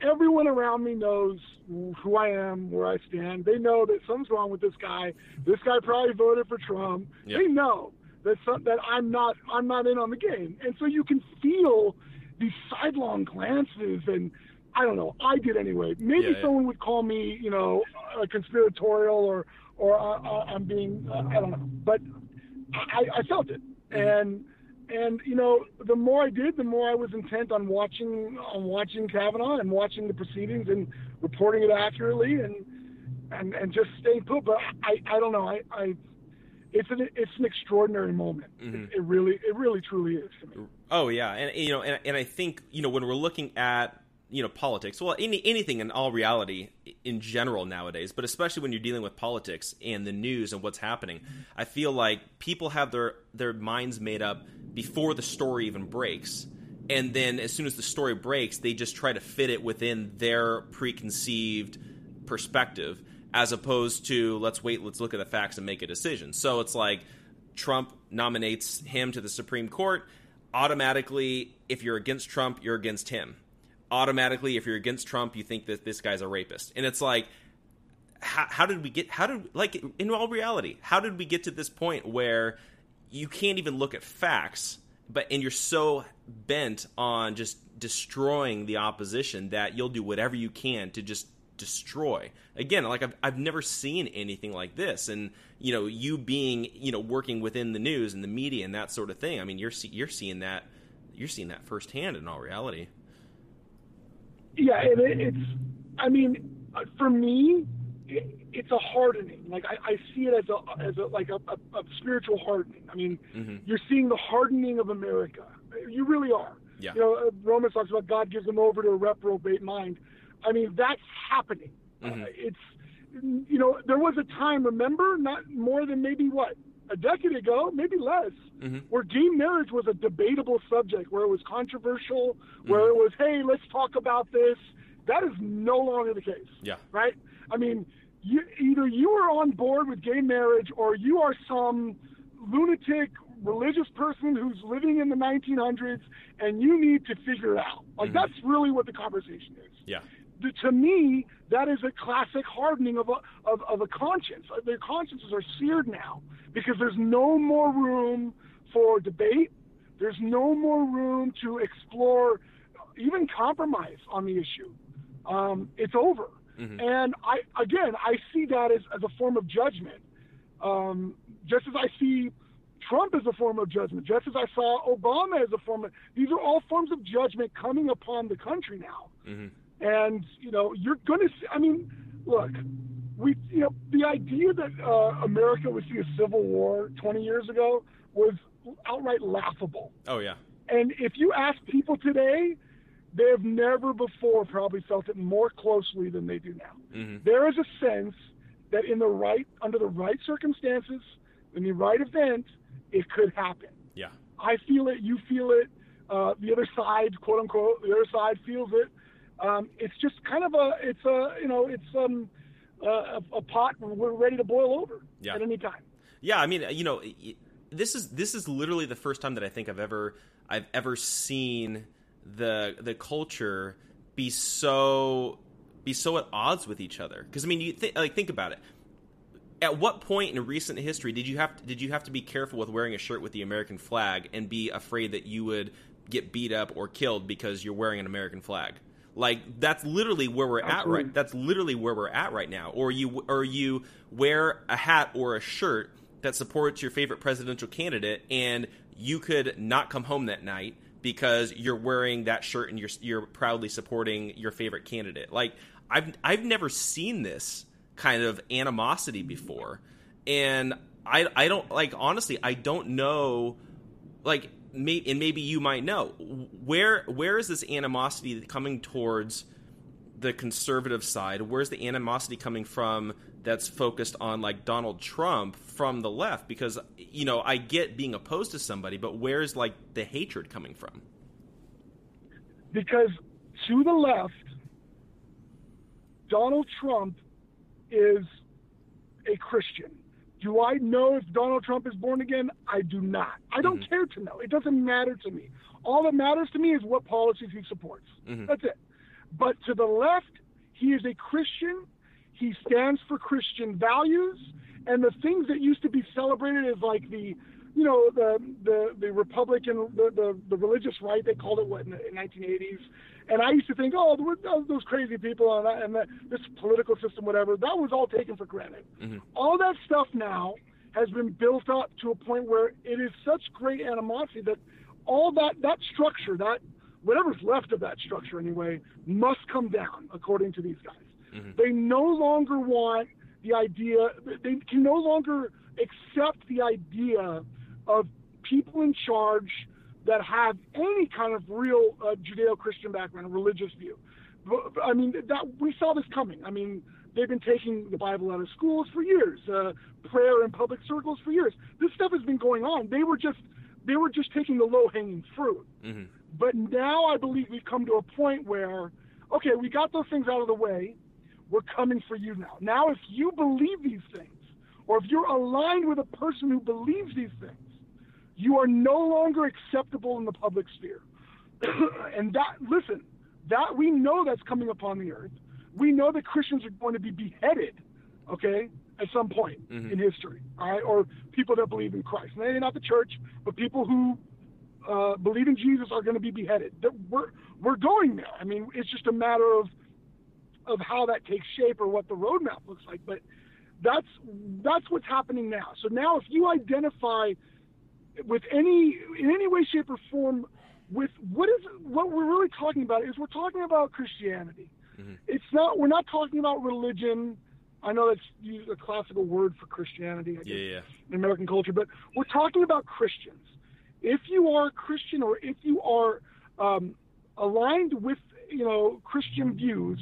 everyone around me knows who I am, where I stand. They know that something's wrong with this guy. This guy probably voted for Trump. Yep. They know that some, that I'm not I'm not in on the game, and so you can feel these sidelong glances and. I don't know. I did anyway. Maybe yeah, someone would call me, you know, a conspiratorial or or uh, uh, I'm being, uh, I don't know. But I, I felt it, mm-hmm. and and you know, the more I did, the more I was intent on watching on watching Kavanaugh and watching the proceedings and reporting it accurately and and and just staying put. But I I don't know. I I it's an it's an extraordinary moment. Mm-hmm. It, it, really it really truly is. Oh yeah, and you know, and and I think you know when we're looking at you know politics. Well any, anything in all reality in general nowadays but especially when you're dealing with politics and the news and what's happening i feel like people have their their minds made up before the story even breaks. And then as soon as the story breaks they just try to fit it within their preconceived perspective as opposed to let's wait let's look at the facts and make a decision. So it's like trump nominates him to the supreme court. Automatically if you're against trump you're against him automatically if you're against Trump, you think that this guy's a rapist. And it's like how, how did we get how did like in all reality, how did we get to this point where you can't even look at facts, but and you're so bent on just destroying the opposition that you'll do whatever you can to just destroy? Again like I've, I've never seen anything like this. And you know you being you know working within the news and the media and that sort of thing i mean you're you're seeing that you're seeing that firsthand in all reality yeah, it, it's. I mean, uh, for me, it, it's a hardening. Like I, I, see it as a as a like a, a, a spiritual hardening. I mean, mm-hmm. you're seeing the hardening of America. You really are. Yeah. You know, uh, Romans talks about God gives them over to a reprobate mind. I mean, that's happening. Mm-hmm. Uh, it's you know, there was a time. Remember, not more than maybe what a decade ago, maybe less, mm-hmm. where gay marriage was a debatable subject, where it was controversial, mm-hmm. where it was, hey, let's talk about this. That is no longer the case. Yeah. Right? I mean, you, either you are on board with gay marriage or you are some lunatic religious person who's living in the 1900s and you need to figure it out. Like, mm-hmm. that's really what the conversation is. Yeah to me, that is a classic hardening of a, of, of a conscience. Their consciences are seared now because there's no more room for debate. There's no more room to explore, even compromise on the issue. Um, it's over. Mm-hmm. And I, again, I see that as, as a form of judgment. Um, just as I see Trump as a form of judgment, just as I saw Obama as a form of, these are all forms of judgment coming upon the country now. Mm-hmm. And, you know, you're going to see, I mean, look, we, you know, the idea that uh, America would see a civil war 20 years ago was outright laughable. Oh, yeah. And if you ask people today, they have never before probably felt it more closely than they do now. Mm-hmm. There is a sense that in the right, under the right circumstances, in the right event, it could happen. Yeah. I feel it. You feel it. Uh, the other side, quote unquote, the other side feels it. Um, it's just kind of a, it's a, you know, it's um, a, a pot we're ready to boil over yeah. at any time. Yeah, I mean, you know, this is this is literally the first time that I think I've ever I've ever seen the the culture be so be so at odds with each other. Because I mean, you th- like think about it. At what point in recent history did you have to, did you have to be careful with wearing a shirt with the American flag and be afraid that you would get beat up or killed because you're wearing an American flag. Like that's literally where we're Absolutely. at right. That's literally where we're at right now. Or you or you wear a hat or a shirt that supports your favorite presidential candidate, and you could not come home that night because you're wearing that shirt and you're you're proudly supporting your favorite candidate. Like I've I've never seen this kind of animosity before, and I I don't like honestly I don't know like may, and maybe you might know where where is this animosity coming towards the conservative side? Where's the animosity coming from that's focused on like Donald Trump from the left? Because you know I get being opposed to somebody, but where's like the hatred coming from? Because to the left, Donald Trump is a Christian. Do I know if Donald Trump is born again? I do not. I don't mm-hmm. care to know. It doesn't matter to me. All that matters to me is what policies he supports. Mm-hmm. That's it. But to the left, he is a Christian. He stands for Christian values. And the things that used to be celebrated as like the, you know, the the, the Republican, the, the, the religious right, they called it what in the 1980s. And I used to think, oh, those crazy people and, and the, this political system, whatever, that was all taken for granted. Mm-hmm. All that stuff now has been built up to a point where it is such great animosity that all that that structure, that whatever's left of that structure anyway, must come down, according to these guys. Mm-hmm. They no longer want the idea, they can no longer accept the idea of people in charge that have any kind of real uh, Judeo-Christian background, religious view. I mean, that we saw this coming. I mean, they've been taking the Bible out of schools for years, uh, prayer in public circles for years. This stuff has been going on. They were just they were just taking the low-hanging fruit. Mm-hmm. But now I believe we've come to a point where, okay, we got those things out of the way. We're coming for you now. Now, if you believe these things, or if you're aligned with a person who believes these things, you are no longer acceptable in the public sphere. and that, listen, that we know that's coming upon the earth. We know that Christians are going to be beheaded, okay, at some point mm-hmm. in history, all right, or people that believe in Christ. Maybe not the church, but people who uh, believe in Jesus are going to be beheaded. We're we're going there. I mean, it's just a matter of of how that takes shape or what the roadmap looks like. But that's that's what's happening now. So now, if you identify with any in any way, shape, or form with what is what we're really talking about is we're talking about Christianity. Mm-hmm. It's not we're not talking about religion. I know that's a classical word for Christianity, guess, yeah, yeah. in American culture, but we're talking about Christians. If you are a Christian or if you are um, aligned with you know Christian views,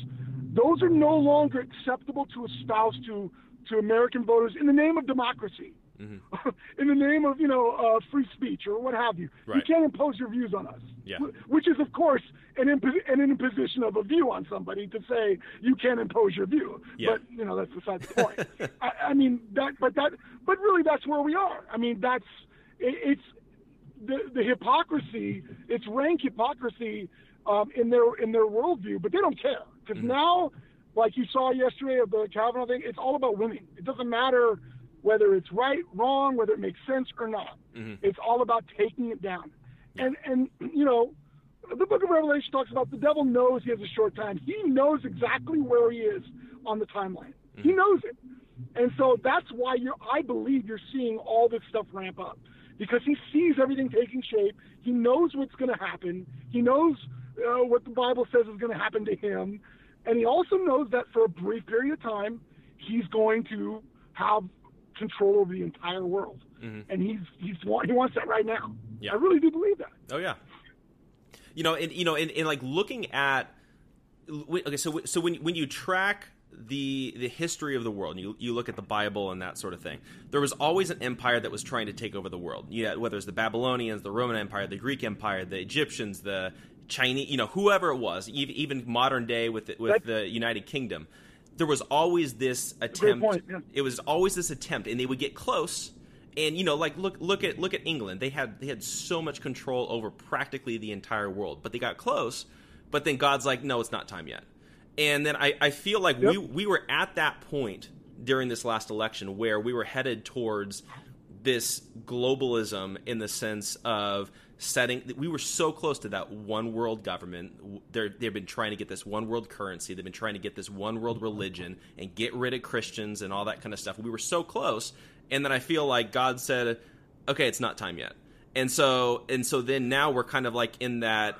those are no longer acceptable to espouse to to American voters in the name of democracy mm-hmm. in the name of you know uh, free speech or what have you. Right. You can't impose your views on us. Yeah. Which is of course an, imp- an imposition of a view on somebody to say you can't impose your view. Yeah. But you know that's beside the point. I, I, mean that, but that, but really that's where we are. I mean that's it, it's the the hypocrisy. It's rank hypocrisy um, in their in their worldview, but they don't care because mm-hmm. now like you saw yesterday of the Kavanaugh thing, it's all about winning. It doesn't matter whether it's right, wrong, whether it makes sense or not. Mm-hmm. It's all about taking it down. Yeah. And and you know, the book of Revelation talks about the devil knows he has a short time. He knows exactly where he is on the timeline. Mm-hmm. He knows it. And so that's why you're I believe you're seeing all this stuff ramp up. Because he sees everything taking shape. He knows what's going to happen. He knows uh, what the Bible says is going to happen to him. And he also knows that for a brief period of time, he's going to have control over the entire world, mm-hmm. and he's he's he wants that right now. Yeah. I really do believe that. Oh yeah. You know, and you know, and, and like looking at okay, so so when when you track the the history of the world, you you look at the Bible and that sort of thing. There was always an empire that was trying to take over the world. Yeah, whether it's the Babylonians, the Roman Empire, the Greek Empire, the Egyptians, the Chinese, you know, whoever it was, even modern day with the, with the United Kingdom there was always this attempt. Point, yeah. It was always this attempt, and they would get close. And you know, like look look at look at England. They had they had so much control over practically the entire world, but they got close. But then God's like, no, it's not time yet. And then I, I feel like yep. we we were at that point during this last election where we were headed towards this globalism in the sense of setting we were so close to that one world government. They're, they've been trying to get this one world currency. They've been trying to get this one world religion and get rid of christians and all that kind of stuff. We were so close and then i feel like god said okay it's not time yet. And so and so then now we're kind of like in that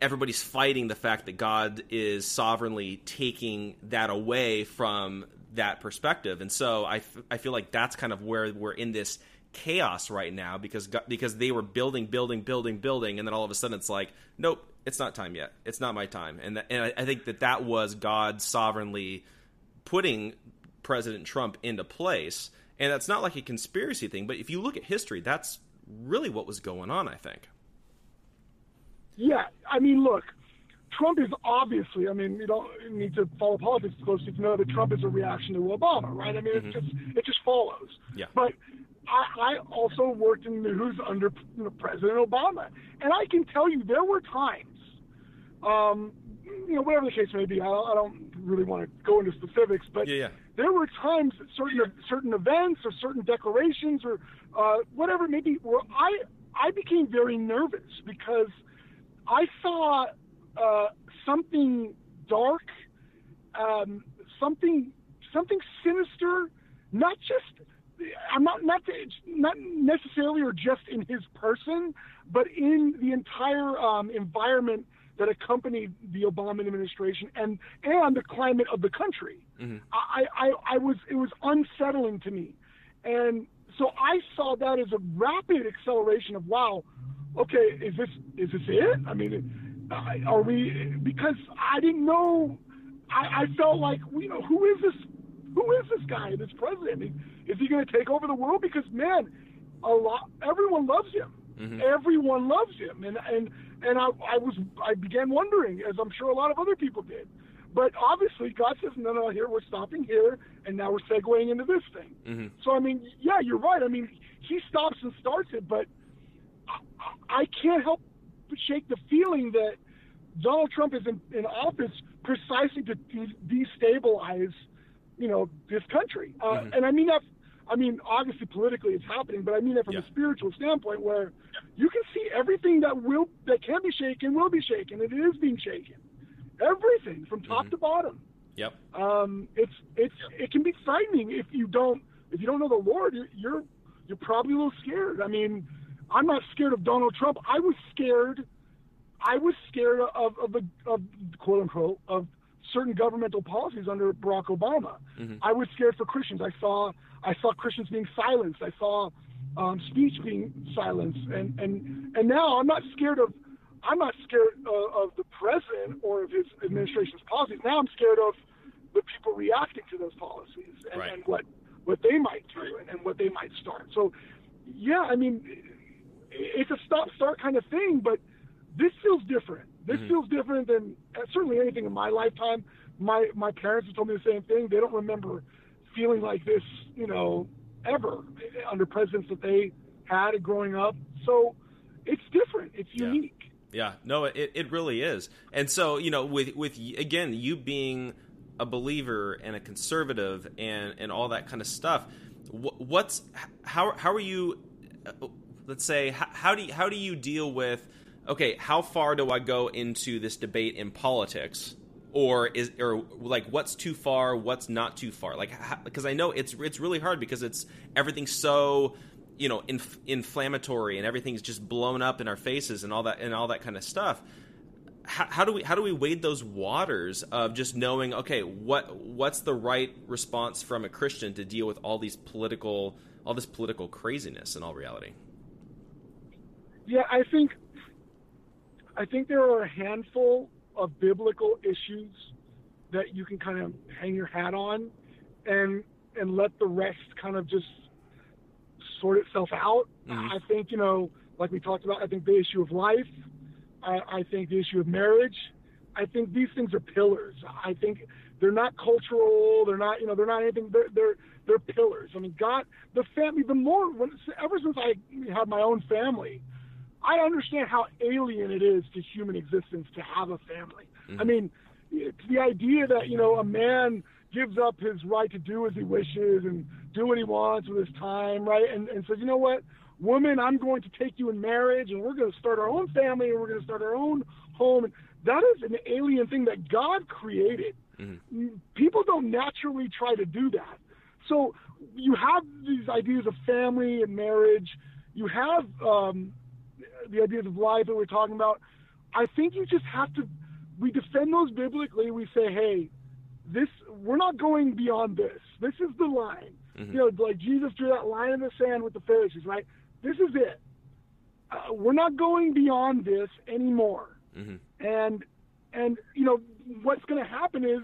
everybody's fighting the fact that god is sovereignly taking that away from that perspective. And so I, I feel like that's kind of where we're in this chaos right now because because they were building, building, building, building, and then all of a sudden it's like, nope, it's not time yet. It's not my time. And and I, I think that that was God sovereignly putting President Trump into place. And that's not like a conspiracy thing, but if you look at history, that's really what was going on. I think. Yeah, I mean, look, Trump is obviously, I mean, you don't need to follow politics closely to know that Trump is a reaction to Obama, right? I mean, mm-hmm. it just it just follows. Yeah. But I, I also worked in news under you know, President Obama, and I can tell you there were times, um, you know, whatever the case may be. I, I don't really want to go into specifics, but yeah, yeah. there were times certain certain events or certain declarations or uh, whatever it may be, where I I became very nervous because I saw uh, something dark, um, something something sinister, not just I'm not not not necessarily or just in his person, but in the entire um, environment that accompanied the Obama administration and and the climate of the country. Mm-hmm. I, I I was it was unsettling to me, and so I saw that as a rapid acceleration of wow, okay, is this is this it? I mean, are we because I didn't know. I, I felt like you know who is this who is this guy, this president? Is he going to take over the world? Because man, a lot, everyone loves him. Mm-hmm. Everyone loves him, and and and I, I was I began wondering, as I'm sure a lot of other people did. But obviously, God says, no, no, here we're stopping here, and now we're segueing into this thing. Mm-hmm. So I mean, yeah, you're right. I mean, he stops and starts it, but I, I can't help but shake the feeling that Donald Trump is in, in office precisely to de- destabilize you know, this country. Uh, mm-hmm. And I mean that. I mean, obviously politically it's happening, but I mean that from yeah. a spiritual standpoint, where you can see everything that will that can be shaken will be shaken. and It is being shaken. Everything from top mm-hmm. to bottom. Yep. Um, it's it's it can be frightening if you don't if you don't know the Lord. You're, you're you're probably a little scared. I mean, I'm not scared of Donald Trump. I was scared. I was scared of of the of quote unquote of certain governmental policies under Barack Obama. Mm-hmm. I was scared for Christians. I saw I saw Christians being silenced. I saw um, speech being silenced, and and and now I'm not scared of I'm not scared uh, of the president or of his administration's policies. Now I'm scared of the people reacting to those policies and, right. and what what they might do and, and what they might start. So, yeah, I mean, it's a stop start kind of thing, but this feels different. This mm-hmm. feels different than uh, certainly anything in my lifetime. My my parents have told me the same thing. They don't remember feeling like this, you know, ever under presidents that they had growing up. So it's different. It's unique. Yeah, no, it, it really is. And so, you know, with with again, you being a believer and a conservative and and all that kind of stuff, what's how how are you? Uh, let's say how, how do you, how do you deal with okay, how far do I go into this debate in politics? Or is or like what's too far, what's not too far? Like because I know it's it's really hard because it's everything's so you know inf- inflammatory and everything's just blown up in our faces and all that and all that kind of stuff. How, how, do we how do we wade those waters of just knowing okay what what's the right response from a Christian to deal with all these political all this political craziness in all reality? Yeah, I think I think there are a handful of biblical issues that you can kind of hang your hat on and and let the rest kind of just sort itself out. Mm-hmm. I think, you know, like we talked about, I think the issue of life, I, I think the issue of marriage, I think these things are pillars. I think they're not cultural. They're not, you know, they're not anything. They're they're they're pillars. I mean, God, the family. The more, when, ever since I had my own family, I understand how alien it is to human existence to have a family. Mm-hmm. I mean, it's the idea that you know a man gives up his right to do as he wishes and do what he wants with his time, right? And and says, you know what, woman, I'm going to take you in marriage, and we're going to start our own family, and we're going to start our own home. And that is an alien thing that God created. Mm-hmm. People don't naturally try to do that. So you have these ideas of family and marriage. You have um, the ideas of life that we're talking about. I think you just have to. We defend those biblically. We say, hey, this we're not going beyond this. This is the line. Mm-hmm. You know, like Jesus drew that line in the sand with the Pharisees, right? This is it. Uh, we're not going beyond this anymore. Mm-hmm. And and you know what's going to happen is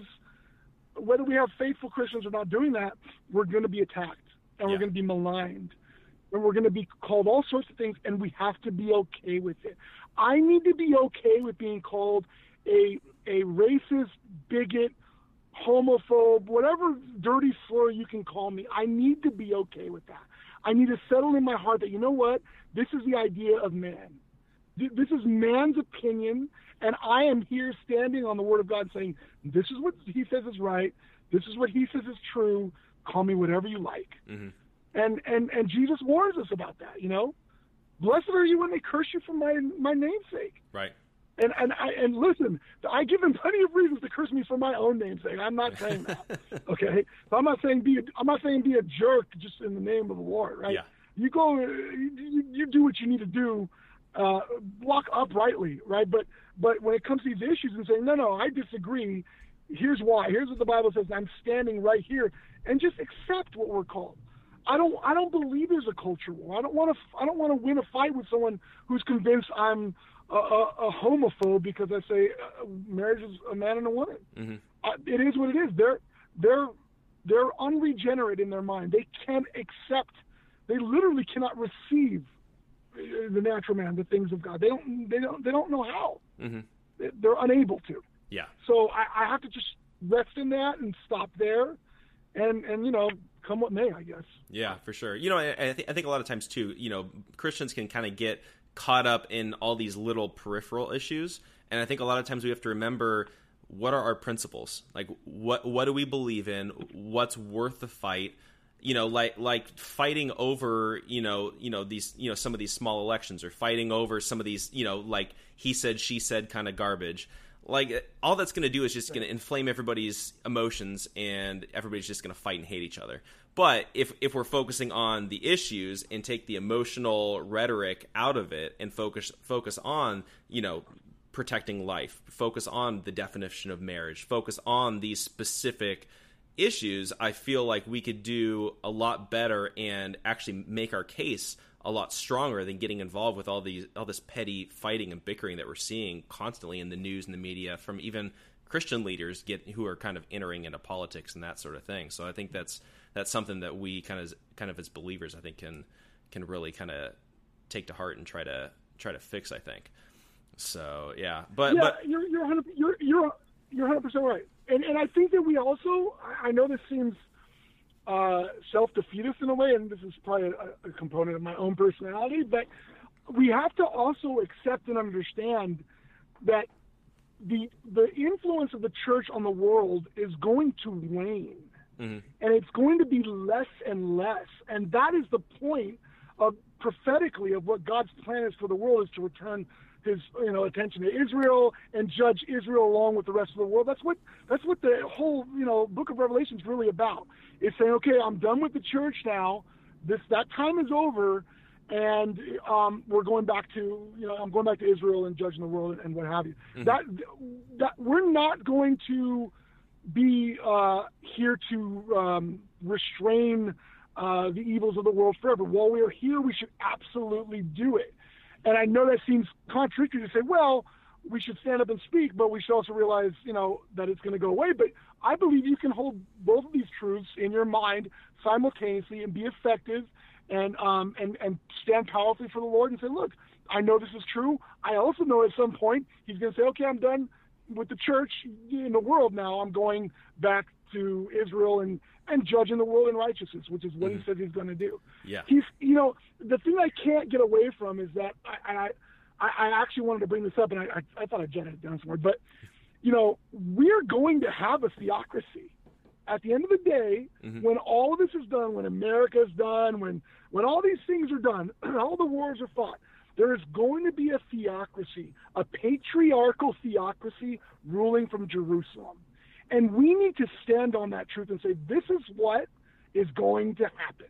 whether we have faithful Christians or not doing that, we're going to be attacked and yeah. we're going to be maligned and we're going to be called all sorts of things, and we have to be okay with it. I need to be okay with being called a a racist, bigot, homophobe, whatever dirty slur you can call me. I need to be okay with that. I need to settle in my heart that you know what, this is the idea of man. This is man's opinion, and I am here standing on the Word of God saying, This is what He says is right. This is what He says is true. Call me whatever you like. Mm-hmm. And, and, and Jesus warns us about that, you know? Blessed are you when they curse you for my, my namesake. Right. And and I and listen, I give them plenty of reasons to curse me for my own namesake. I'm not saying that. okay, so I'm not saying be a, I'm not saying be a jerk just in the name of the Lord, right? Yeah. You go, you, you do what you need to do, uh, walk uprightly, right? But but when it comes to these issues and saying no, no, I disagree. Here's why. Here's what the Bible says. I'm standing right here, and just accept what we're called. I don't I don't believe there's a culture war. I don't want to I don't want to win a fight with someone who's convinced I'm a, a, a homophobe because I say uh, marriage is a man and a woman. Mm-hmm. Uh, it is what it is. They're they're they're unregenerate in their mind. They can't accept. They literally cannot receive the natural man, the things of God. They don't. They don't. They don't know how. Mm-hmm. They're unable to. Yeah. So I, I have to just rest in that and stop there, and and you know come what may, I guess. Yeah, for sure. You know, I, I, th- I think a lot of times too, you know, Christians can kind of get caught up in all these little peripheral issues, and I think a lot of times we have to remember what are our principles? Like, what what do we believe in? What's worth the fight? you know like like fighting over you know you know these you know some of these small elections or fighting over some of these you know like he said she said kind of garbage like all that's going to do is just going to inflame everybody's emotions and everybody's just going to fight and hate each other. But if if we're focusing on the issues and take the emotional rhetoric out of it and focus focus on you know protecting life focus on the definition of marriage focus on these specific issues, I feel like we could do a lot better and actually make our case a lot stronger than getting involved with all these all this petty fighting and bickering that we're seeing constantly in the news and the media from even Christian leaders get who are kind of entering into politics and that sort of thing. So I think that's that's something that we kind of kind of as believers I think can can really kind of take to heart and try to try to fix. I think. So yeah, but yeah, but you're you're 100, you're you're you're 100 percent right and and I think that we also I know this seems uh, self defeatist in a way, and this is probably a, a component of my own personality, but we have to also accept and understand that the the influence of the church on the world is going to wane. Mm-hmm. And it's going to be less and less. And that is the point of prophetically of what God's plan is for the world is to return his you know attention to Israel and judge Israel along with the rest of the world. That's what that's what the whole you know book of Revelation is really about. It's saying, okay, I'm done with the church now. This that time is over, and um, we're going back to you know I'm going back to Israel and judging the world and, what have you. Mm-hmm. That that we're not going to be uh, here to um, restrain uh, the evils of the world forever. While we are here, we should absolutely do it. And I know that seems contradictory to say, well, we should stand up and speak, but we should also realize, you know, that it's going to go away. But I believe you can hold both of these truths in your mind simultaneously and be effective and um, and and stand powerfully for the Lord and say, look, I know this is true. I also know at some point He's going to say, okay, I'm done with the church in the world now. I'm going back to Israel and and judging the world in righteousness, which is what mm-hmm. he says he's going to do. Yeah. He's, you know, the thing I can't get away from is that I, I, I actually wanted to bring this up, and I, I, I thought I jotted it down somewhere, but you know, we're going to have a theocracy. at the end of the day, mm-hmm. when all of this is done, when America is done, when when all these things are done, all the wars are fought, there is going to be a theocracy, a patriarchal theocracy ruling from Jerusalem. And we need to stand on that truth and say, this is what is going to happen.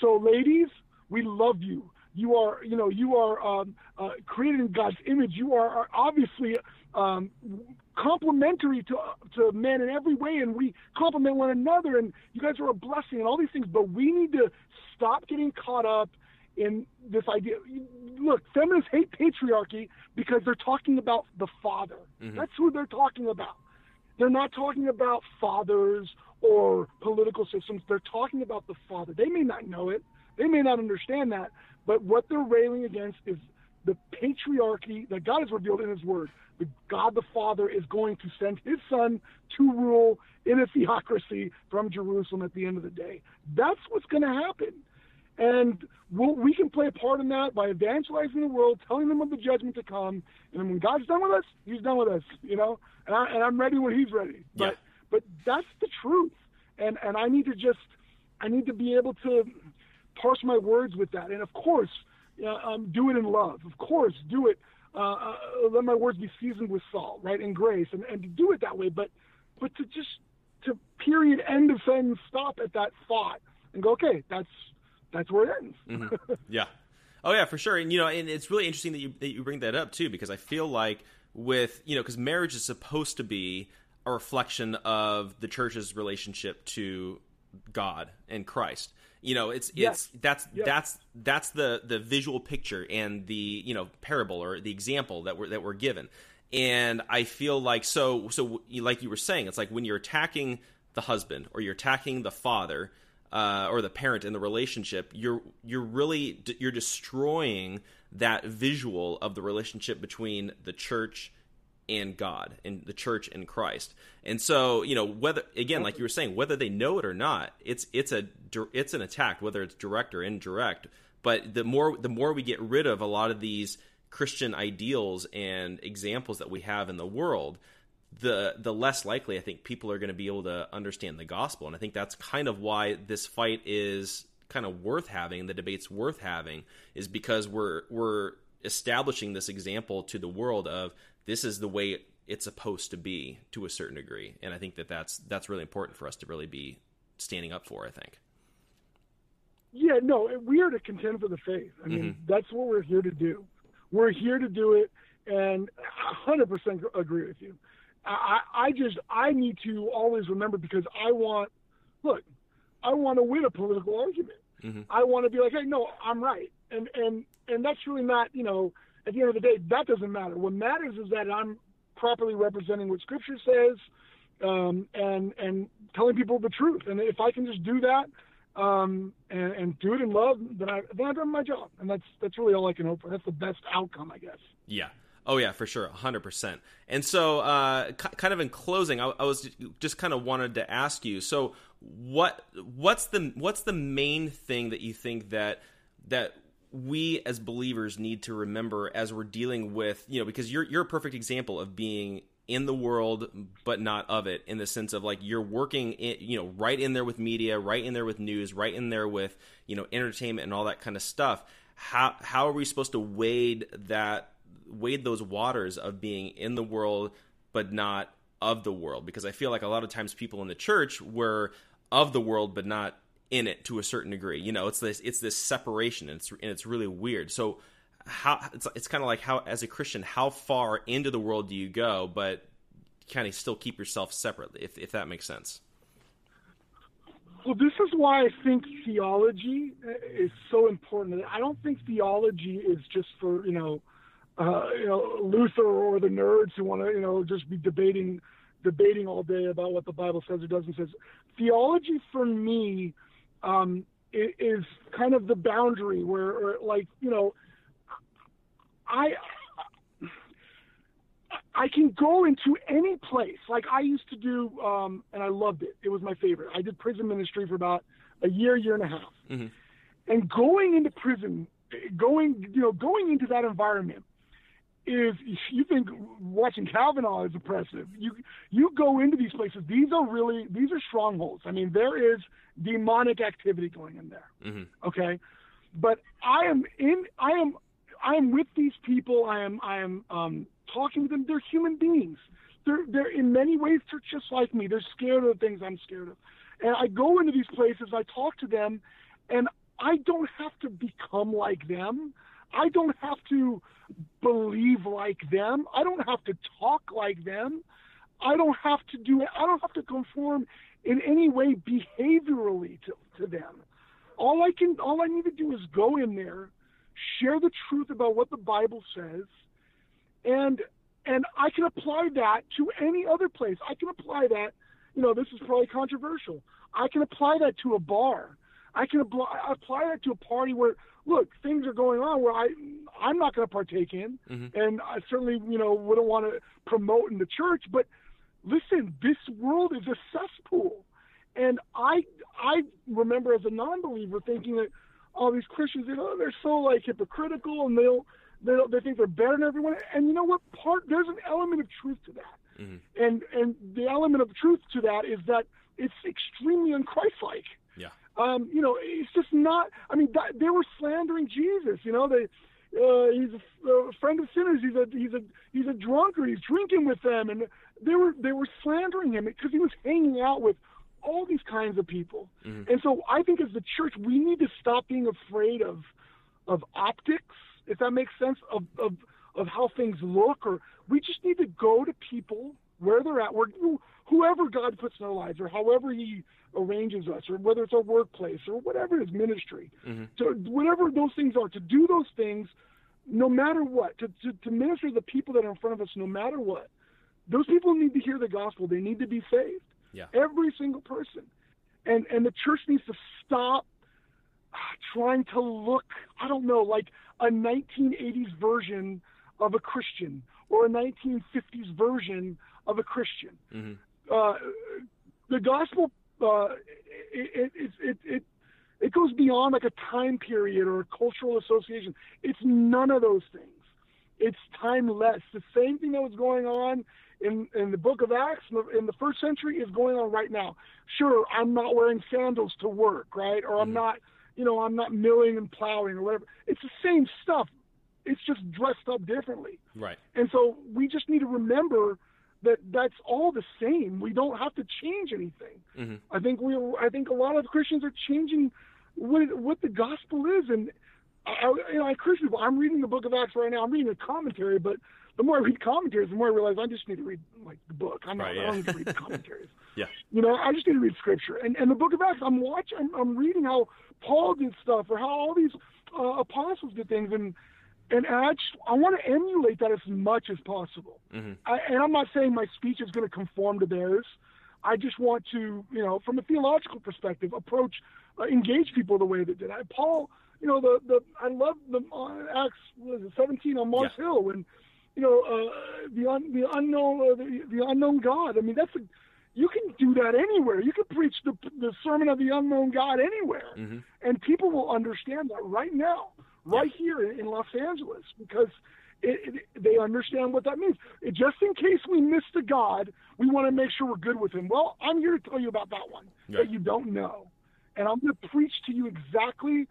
So, ladies, we love you. You are, you know, you are um, uh, created in God's image. You are, are obviously um, complementary to to men in every way, and we complement one another. And you guys are a blessing, and all these things. But we need to stop getting caught up in this idea. Look, feminists hate patriarchy because they're talking about the father. Mm-hmm. That's who they're talking about. They're not talking about fathers or political systems. They're talking about the father. They may not know it. They may not understand that. But what they're railing against is the patriarchy that God has revealed in His Word. The God the Father is going to send His Son to rule in a theocracy from Jerusalem at the end of the day. That's what's going to happen. And we'll, we can play a part in that by evangelizing the world, telling them of the judgment to come. And when God's done with us, He's done with us, you know. And, I, and I'm ready when He's ready. But yeah. but that's the truth. And and I need to just I need to be able to parse my words with that. And of course, uh, um, do it in love. Of course, do it. Uh, uh, let my words be seasoned with salt, right, and grace, and, and to do it that way. But but to just to period end of sentence stop at that thought and go, okay, that's that's where it ends. mm-hmm. Yeah. Oh yeah, for sure. And you know, and it's really interesting that you that you bring that up too, because I feel like with you know, because marriage is supposed to be a reflection of the church's relationship to God and Christ. You know, it's yes. it's that's yes. that's that's the the visual picture and the you know parable or the example that we're that we're given. And I feel like so so like you were saying, it's like when you're attacking the husband or you're attacking the father uh, or the parent in the relationship, you're you're really you're destroying that visual of the relationship between the church and God and the church and Christ. And so, you know, whether again, like you were saying, whether they know it or not, it's it's a it's an attack, whether it's direct or indirect. But the more the more we get rid of a lot of these Christian ideals and examples that we have in the world, the the less likely I think people are going to be able to understand the gospel. And I think that's kind of why this fight is kind of worth having. The debate's worth having is because we're we're establishing this example to the world of this is the way it's supposed to be to a certain degree. And I think that that's that's really important for us to really be standing up for. I think. Yeah, no, we are to contend for the faith. I mean, mm-hmm. that's what we're here to do. We're here to do it, and 100% agree with you. I, I just I need to always remember because I want look, I want to win a political argument. Mm-hmm. I want to be like, hey, no, I'm right, and and and that's really not you know at the end of the day that doesn't matter. What matters is that I'm properly representing what Scripture says, um, and and telling people the truth. And if I can just do that um, and, and do it in love, then I then I've done my job, and that's that's really all I can hope for. That's the best outcome, I guess. Yeah, Oh yeah, for sure, hundred percent. And so, uh, kind of in closing, I, I, was just kind of wanted to ask you. So, what what's the what's the main thing that you think that that we as believers need to remember as we're dealing with you know because you're you're a perfect example of being in the world but not of it in the sense of like you're working in, you know right in there with media right in there with news right in there with you know entertainment and all that kind of stuff how how are we supposed to wade that wade those waters of being in the world but not of the world because I feel like a lot of times people in the church were of the world but not in it to a certain degree. You know, it's this it's this separation and it's and it's really weird. So how it's it's kind of like how as a Christian how far into the world do you go but kind of still keep yourself separate if if that makes sense. Well, this is why I think theology uh, is so important. I don't think theology is just for, you know, uh, you know, Luther or the nerds who want to, you know, just be debating, debating all day about what the Bible says or doesn't says. Theology for me um, is kind of the boundary where, or like, you know, I I can go into any place. Like I used to do, um, and I loved it. It was my favorite. I did prison ministry for about a year, year and a half. Mm-hmm. And going into prison, going, you know, going into that environment is you think watching Kavanaugh is oppressive. You you go into these places. These are really these are strongholds. I mean, there is demonic activity going in there. Mm-hmm. Okay, but I am in. I am. I am with these people. I am. I am um, talking to them. They're human beings. They're. They're in many ways. They're just like me. They're scared of the things I'm scared of. And I go into these places. I talk to them, and I don't have to become like them. I don't have to believe like them. I don't have to talk like them. I don't have to do it. I don't have to conform in any way behaviorally to, to them. All I can, all I need to do is go in there, share the truth about what the Bible says, and and I can apply that to any other place. I can apply that. You know, this is probably controversial. I can apply that to a bar. I can apply, apply that to a party where look, things are going on where I I'm not going to partake in, mm-hmm. and I certainly you know wouldn't want to promote in the church. But listen, this world is a cesspool, and I I remember as a non-believer thinking that all these Christians, you know, they're so like hypocritical and they'll they they think they're better than everyone. And you know what? Part there's an element of truth to that, mm-hmm. and and the element of truth to that is that it's extremely unchristlike. Yeah. Um, you know, it's just not. I mean, that, they were slandering Jesus. You know, they. Uh, he's a, a friend of sinners. He's a he's a he's a drunkard. He's drinking with them, and they were they were slandering him because he was hanging out with all these kinds of people. Mm-hmm. And so I think as the church, we need to stop being afraid of of optics, if that makes sense, of of of how things look, or we just need to go to people where they're at, where whoever God puts in our lives, or however He arranges us, or whether it's our workplace, or whatever it is, ministry, mm-hmm. to whatever those things are, to do those things, no matter what, to, to to minister to the people that are in front of us, no matter what. Those people need to hear the gospel. They need to be saved. Yeah. Every single person. And and the church needs to stop trying to look, I don't know, like a 1980s version of a Christian or a 1950s version of a Christian. Mm-hmm. Uh, the gospel, uh, it, it, it, it, it goes beyond like a time period or a cultural association. It's none of those things. It's timeless. The same thing that was going on in, in the book of Acts in the, in the first century is going on right now. Sure, I'm not wearing sandals to work, right? Or I'm mm-hmm. not, you know, I'm not milling and plowing or whatever. It's the same stuff. It's just dressed up differently. Right. And so we just need to remember that that's all the same. We don't have to change anything. Mm-hmm. I think we, I think a lot of Christians are changing what what the gospel is, and I, you know, I Christian. I'm reading the Book of Acts right now. I'm reading a commentary, but the more I read commentaries, the more I realize I just need to read like the book. I'm not. Right, yeah. I don't need to read commentaries. yeah. You know, I just need to read scripture. And and the Book of Acts, I'm watching. I'm, I'm reading how Paul did stuff, or how all these uh, apostles did things, and and I just I want to emulate that as much as possible. Mm-hmm. I, and I'm not saying my speech is going to conform to theirs. I just want to, you know, from a theological perspective, approach, uh, engage people the way that did. I, Paul, you know, the the I love the uh, Acts was it 17 on Mars yeah. Hill when you know, uh, the un, the unknown uh, the, the unknown God. I mean, that's a you can do that anywhere. You can preach the the sermon of the unknown God anywhere, mm-hmm. and people will understand that right now, right here in, Los Angeles, because it, it, they understand what that means. It, just in case we miss the God, we want to make sure we're good with Him. Well, I'm here to tell you about that one yeah. that you don't know, and I'm going to preach to you exactly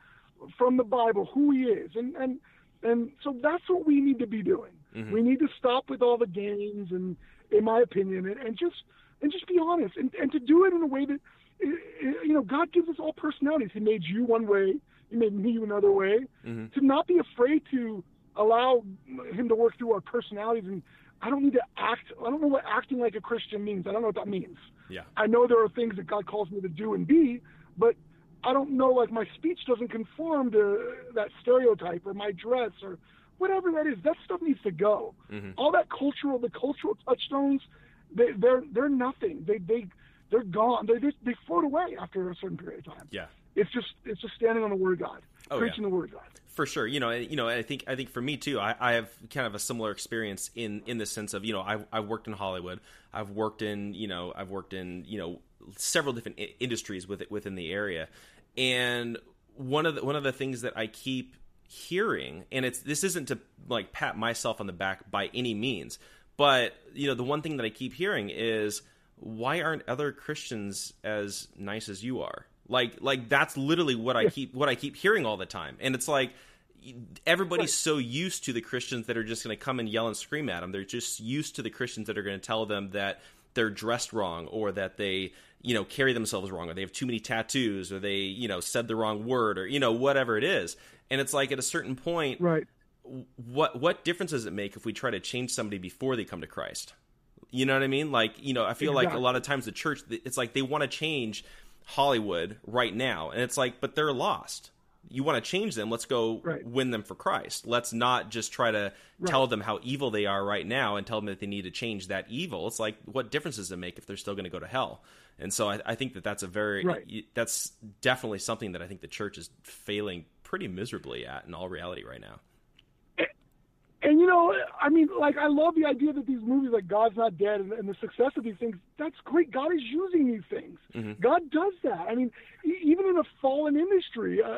from the Bible who He is, and and and so that's what we need to be doing. Mm-hmm. We need to stop with all the games, and in my opinion, and, and just and just be honest, and and to do it in a way that you know God gives us all personalities. He made you one way, Me another way. Mm-hmm. To not be afraid to allow Him to work through our personalities and I don't need to act. I don't know what acting like a Christian means. I don't know what that means. Yeah. I know there are things that God calls me to do and be, but I don't know. Like my speech doesn't conform to that stereotype, or my dress, or whatever that is, that stuff needs to go. Mm-hmm. All that cultural, the cultural touchstones, they, they're they're nothing. They they they're gone. They just, they float away after a certain period of time. Yeah, it's just it's just standing on the word of God, oh, preaching yeah. the word of God. For sure, you know, you know, I think I think for me too, I, I have kind of a similar experience in in the sense of you know, I've I've worked in Hollywood, I've worked in you know, I've worked in you know several different industries with within the area, and one of the one of the things that I keep hearing, and it's this isn't to like pat myself on the back by any means, but you know the one thing that I keep hearing is why aren't other Christians as nice as you are? Like like that's literally what I keep what I keep hearing all the time, and it's like everybody's so used to the Christians that are just going to come and yell and scream at them. They're just used to the Christians that are going to tell them that they're dressed wrong or that they you know carry themselves wrong or they have too many tattoos or they you know said the wrong word or you know whatever it is. And it's like at a certain point right. what what difference does it make if we try to change somebody before they come to christ? You know what i mean? Like you know i feel exactly. like a lot of times the church it's like they want to change hollywood right now and it's like but they're lost you want to change them let's go right. win them for christ let's not just try to right. tell them how evil they are right now and tell them that they need to change that evil it's like what difference does it make if they're still going to go to hell and so I, I, think that that's a very right. that's definitely something that i think the church is failing pretty miserably at in all reality right now and you know, I mean, like I love the idea that these movies like God's Not Dead and, and the success of these things. That's great. God is using these things. Mm-hmm. God does that. I mean, even in a fallen industry, uh,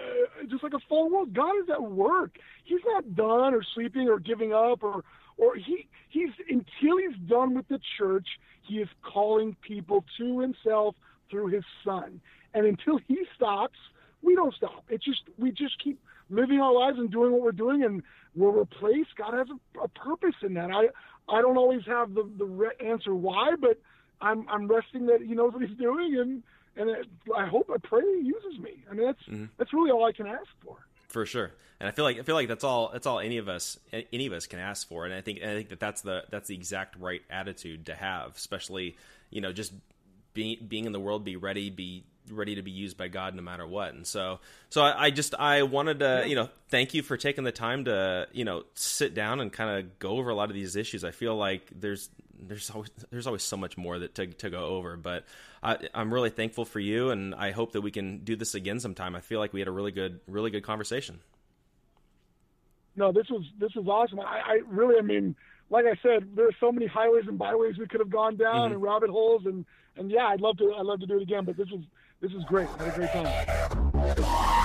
just like a fallen world, God is at work. He's not done or sleeping or giving up or or he he's until he's done with the church. He is calling people to Himself through His Son, and until He stops, we don't stop. It's just we just keep living our lives and doing what we're doing, and we're replaced. God has a, a purpose in that. I I don't always have the the re- answer why, but I'm I'm resting that He knows what He's doing, and and it, I hope I pray He uses me. I mean that's mm-hmm. that's really all I can ask for. For sure, and I feel like I feel like that's all that's all any of us any of us can ask for, and I think and I think that that's the that's the exact right attitude to have, especially you know just being being in the world, be ready, be ready to be used by God no matter what. And so, so I, I just I wanted to you know thank you for taking the time to you know sit down and kind of go over a lot of these issues. I feel like there's there's always there's always so much more that to to go over, but I, I'm really thankful for you, and I hope that we can do this again sometime. I feel like we had a really good really good conversation. No, this was this was awesome. I, I really, I mean, like I said, there are so many highways and byways we could have gone down mm-hmm. and rabbit holes, and and yeah, I'd love to I'd love to do it again. But this was this is great. Had a great time.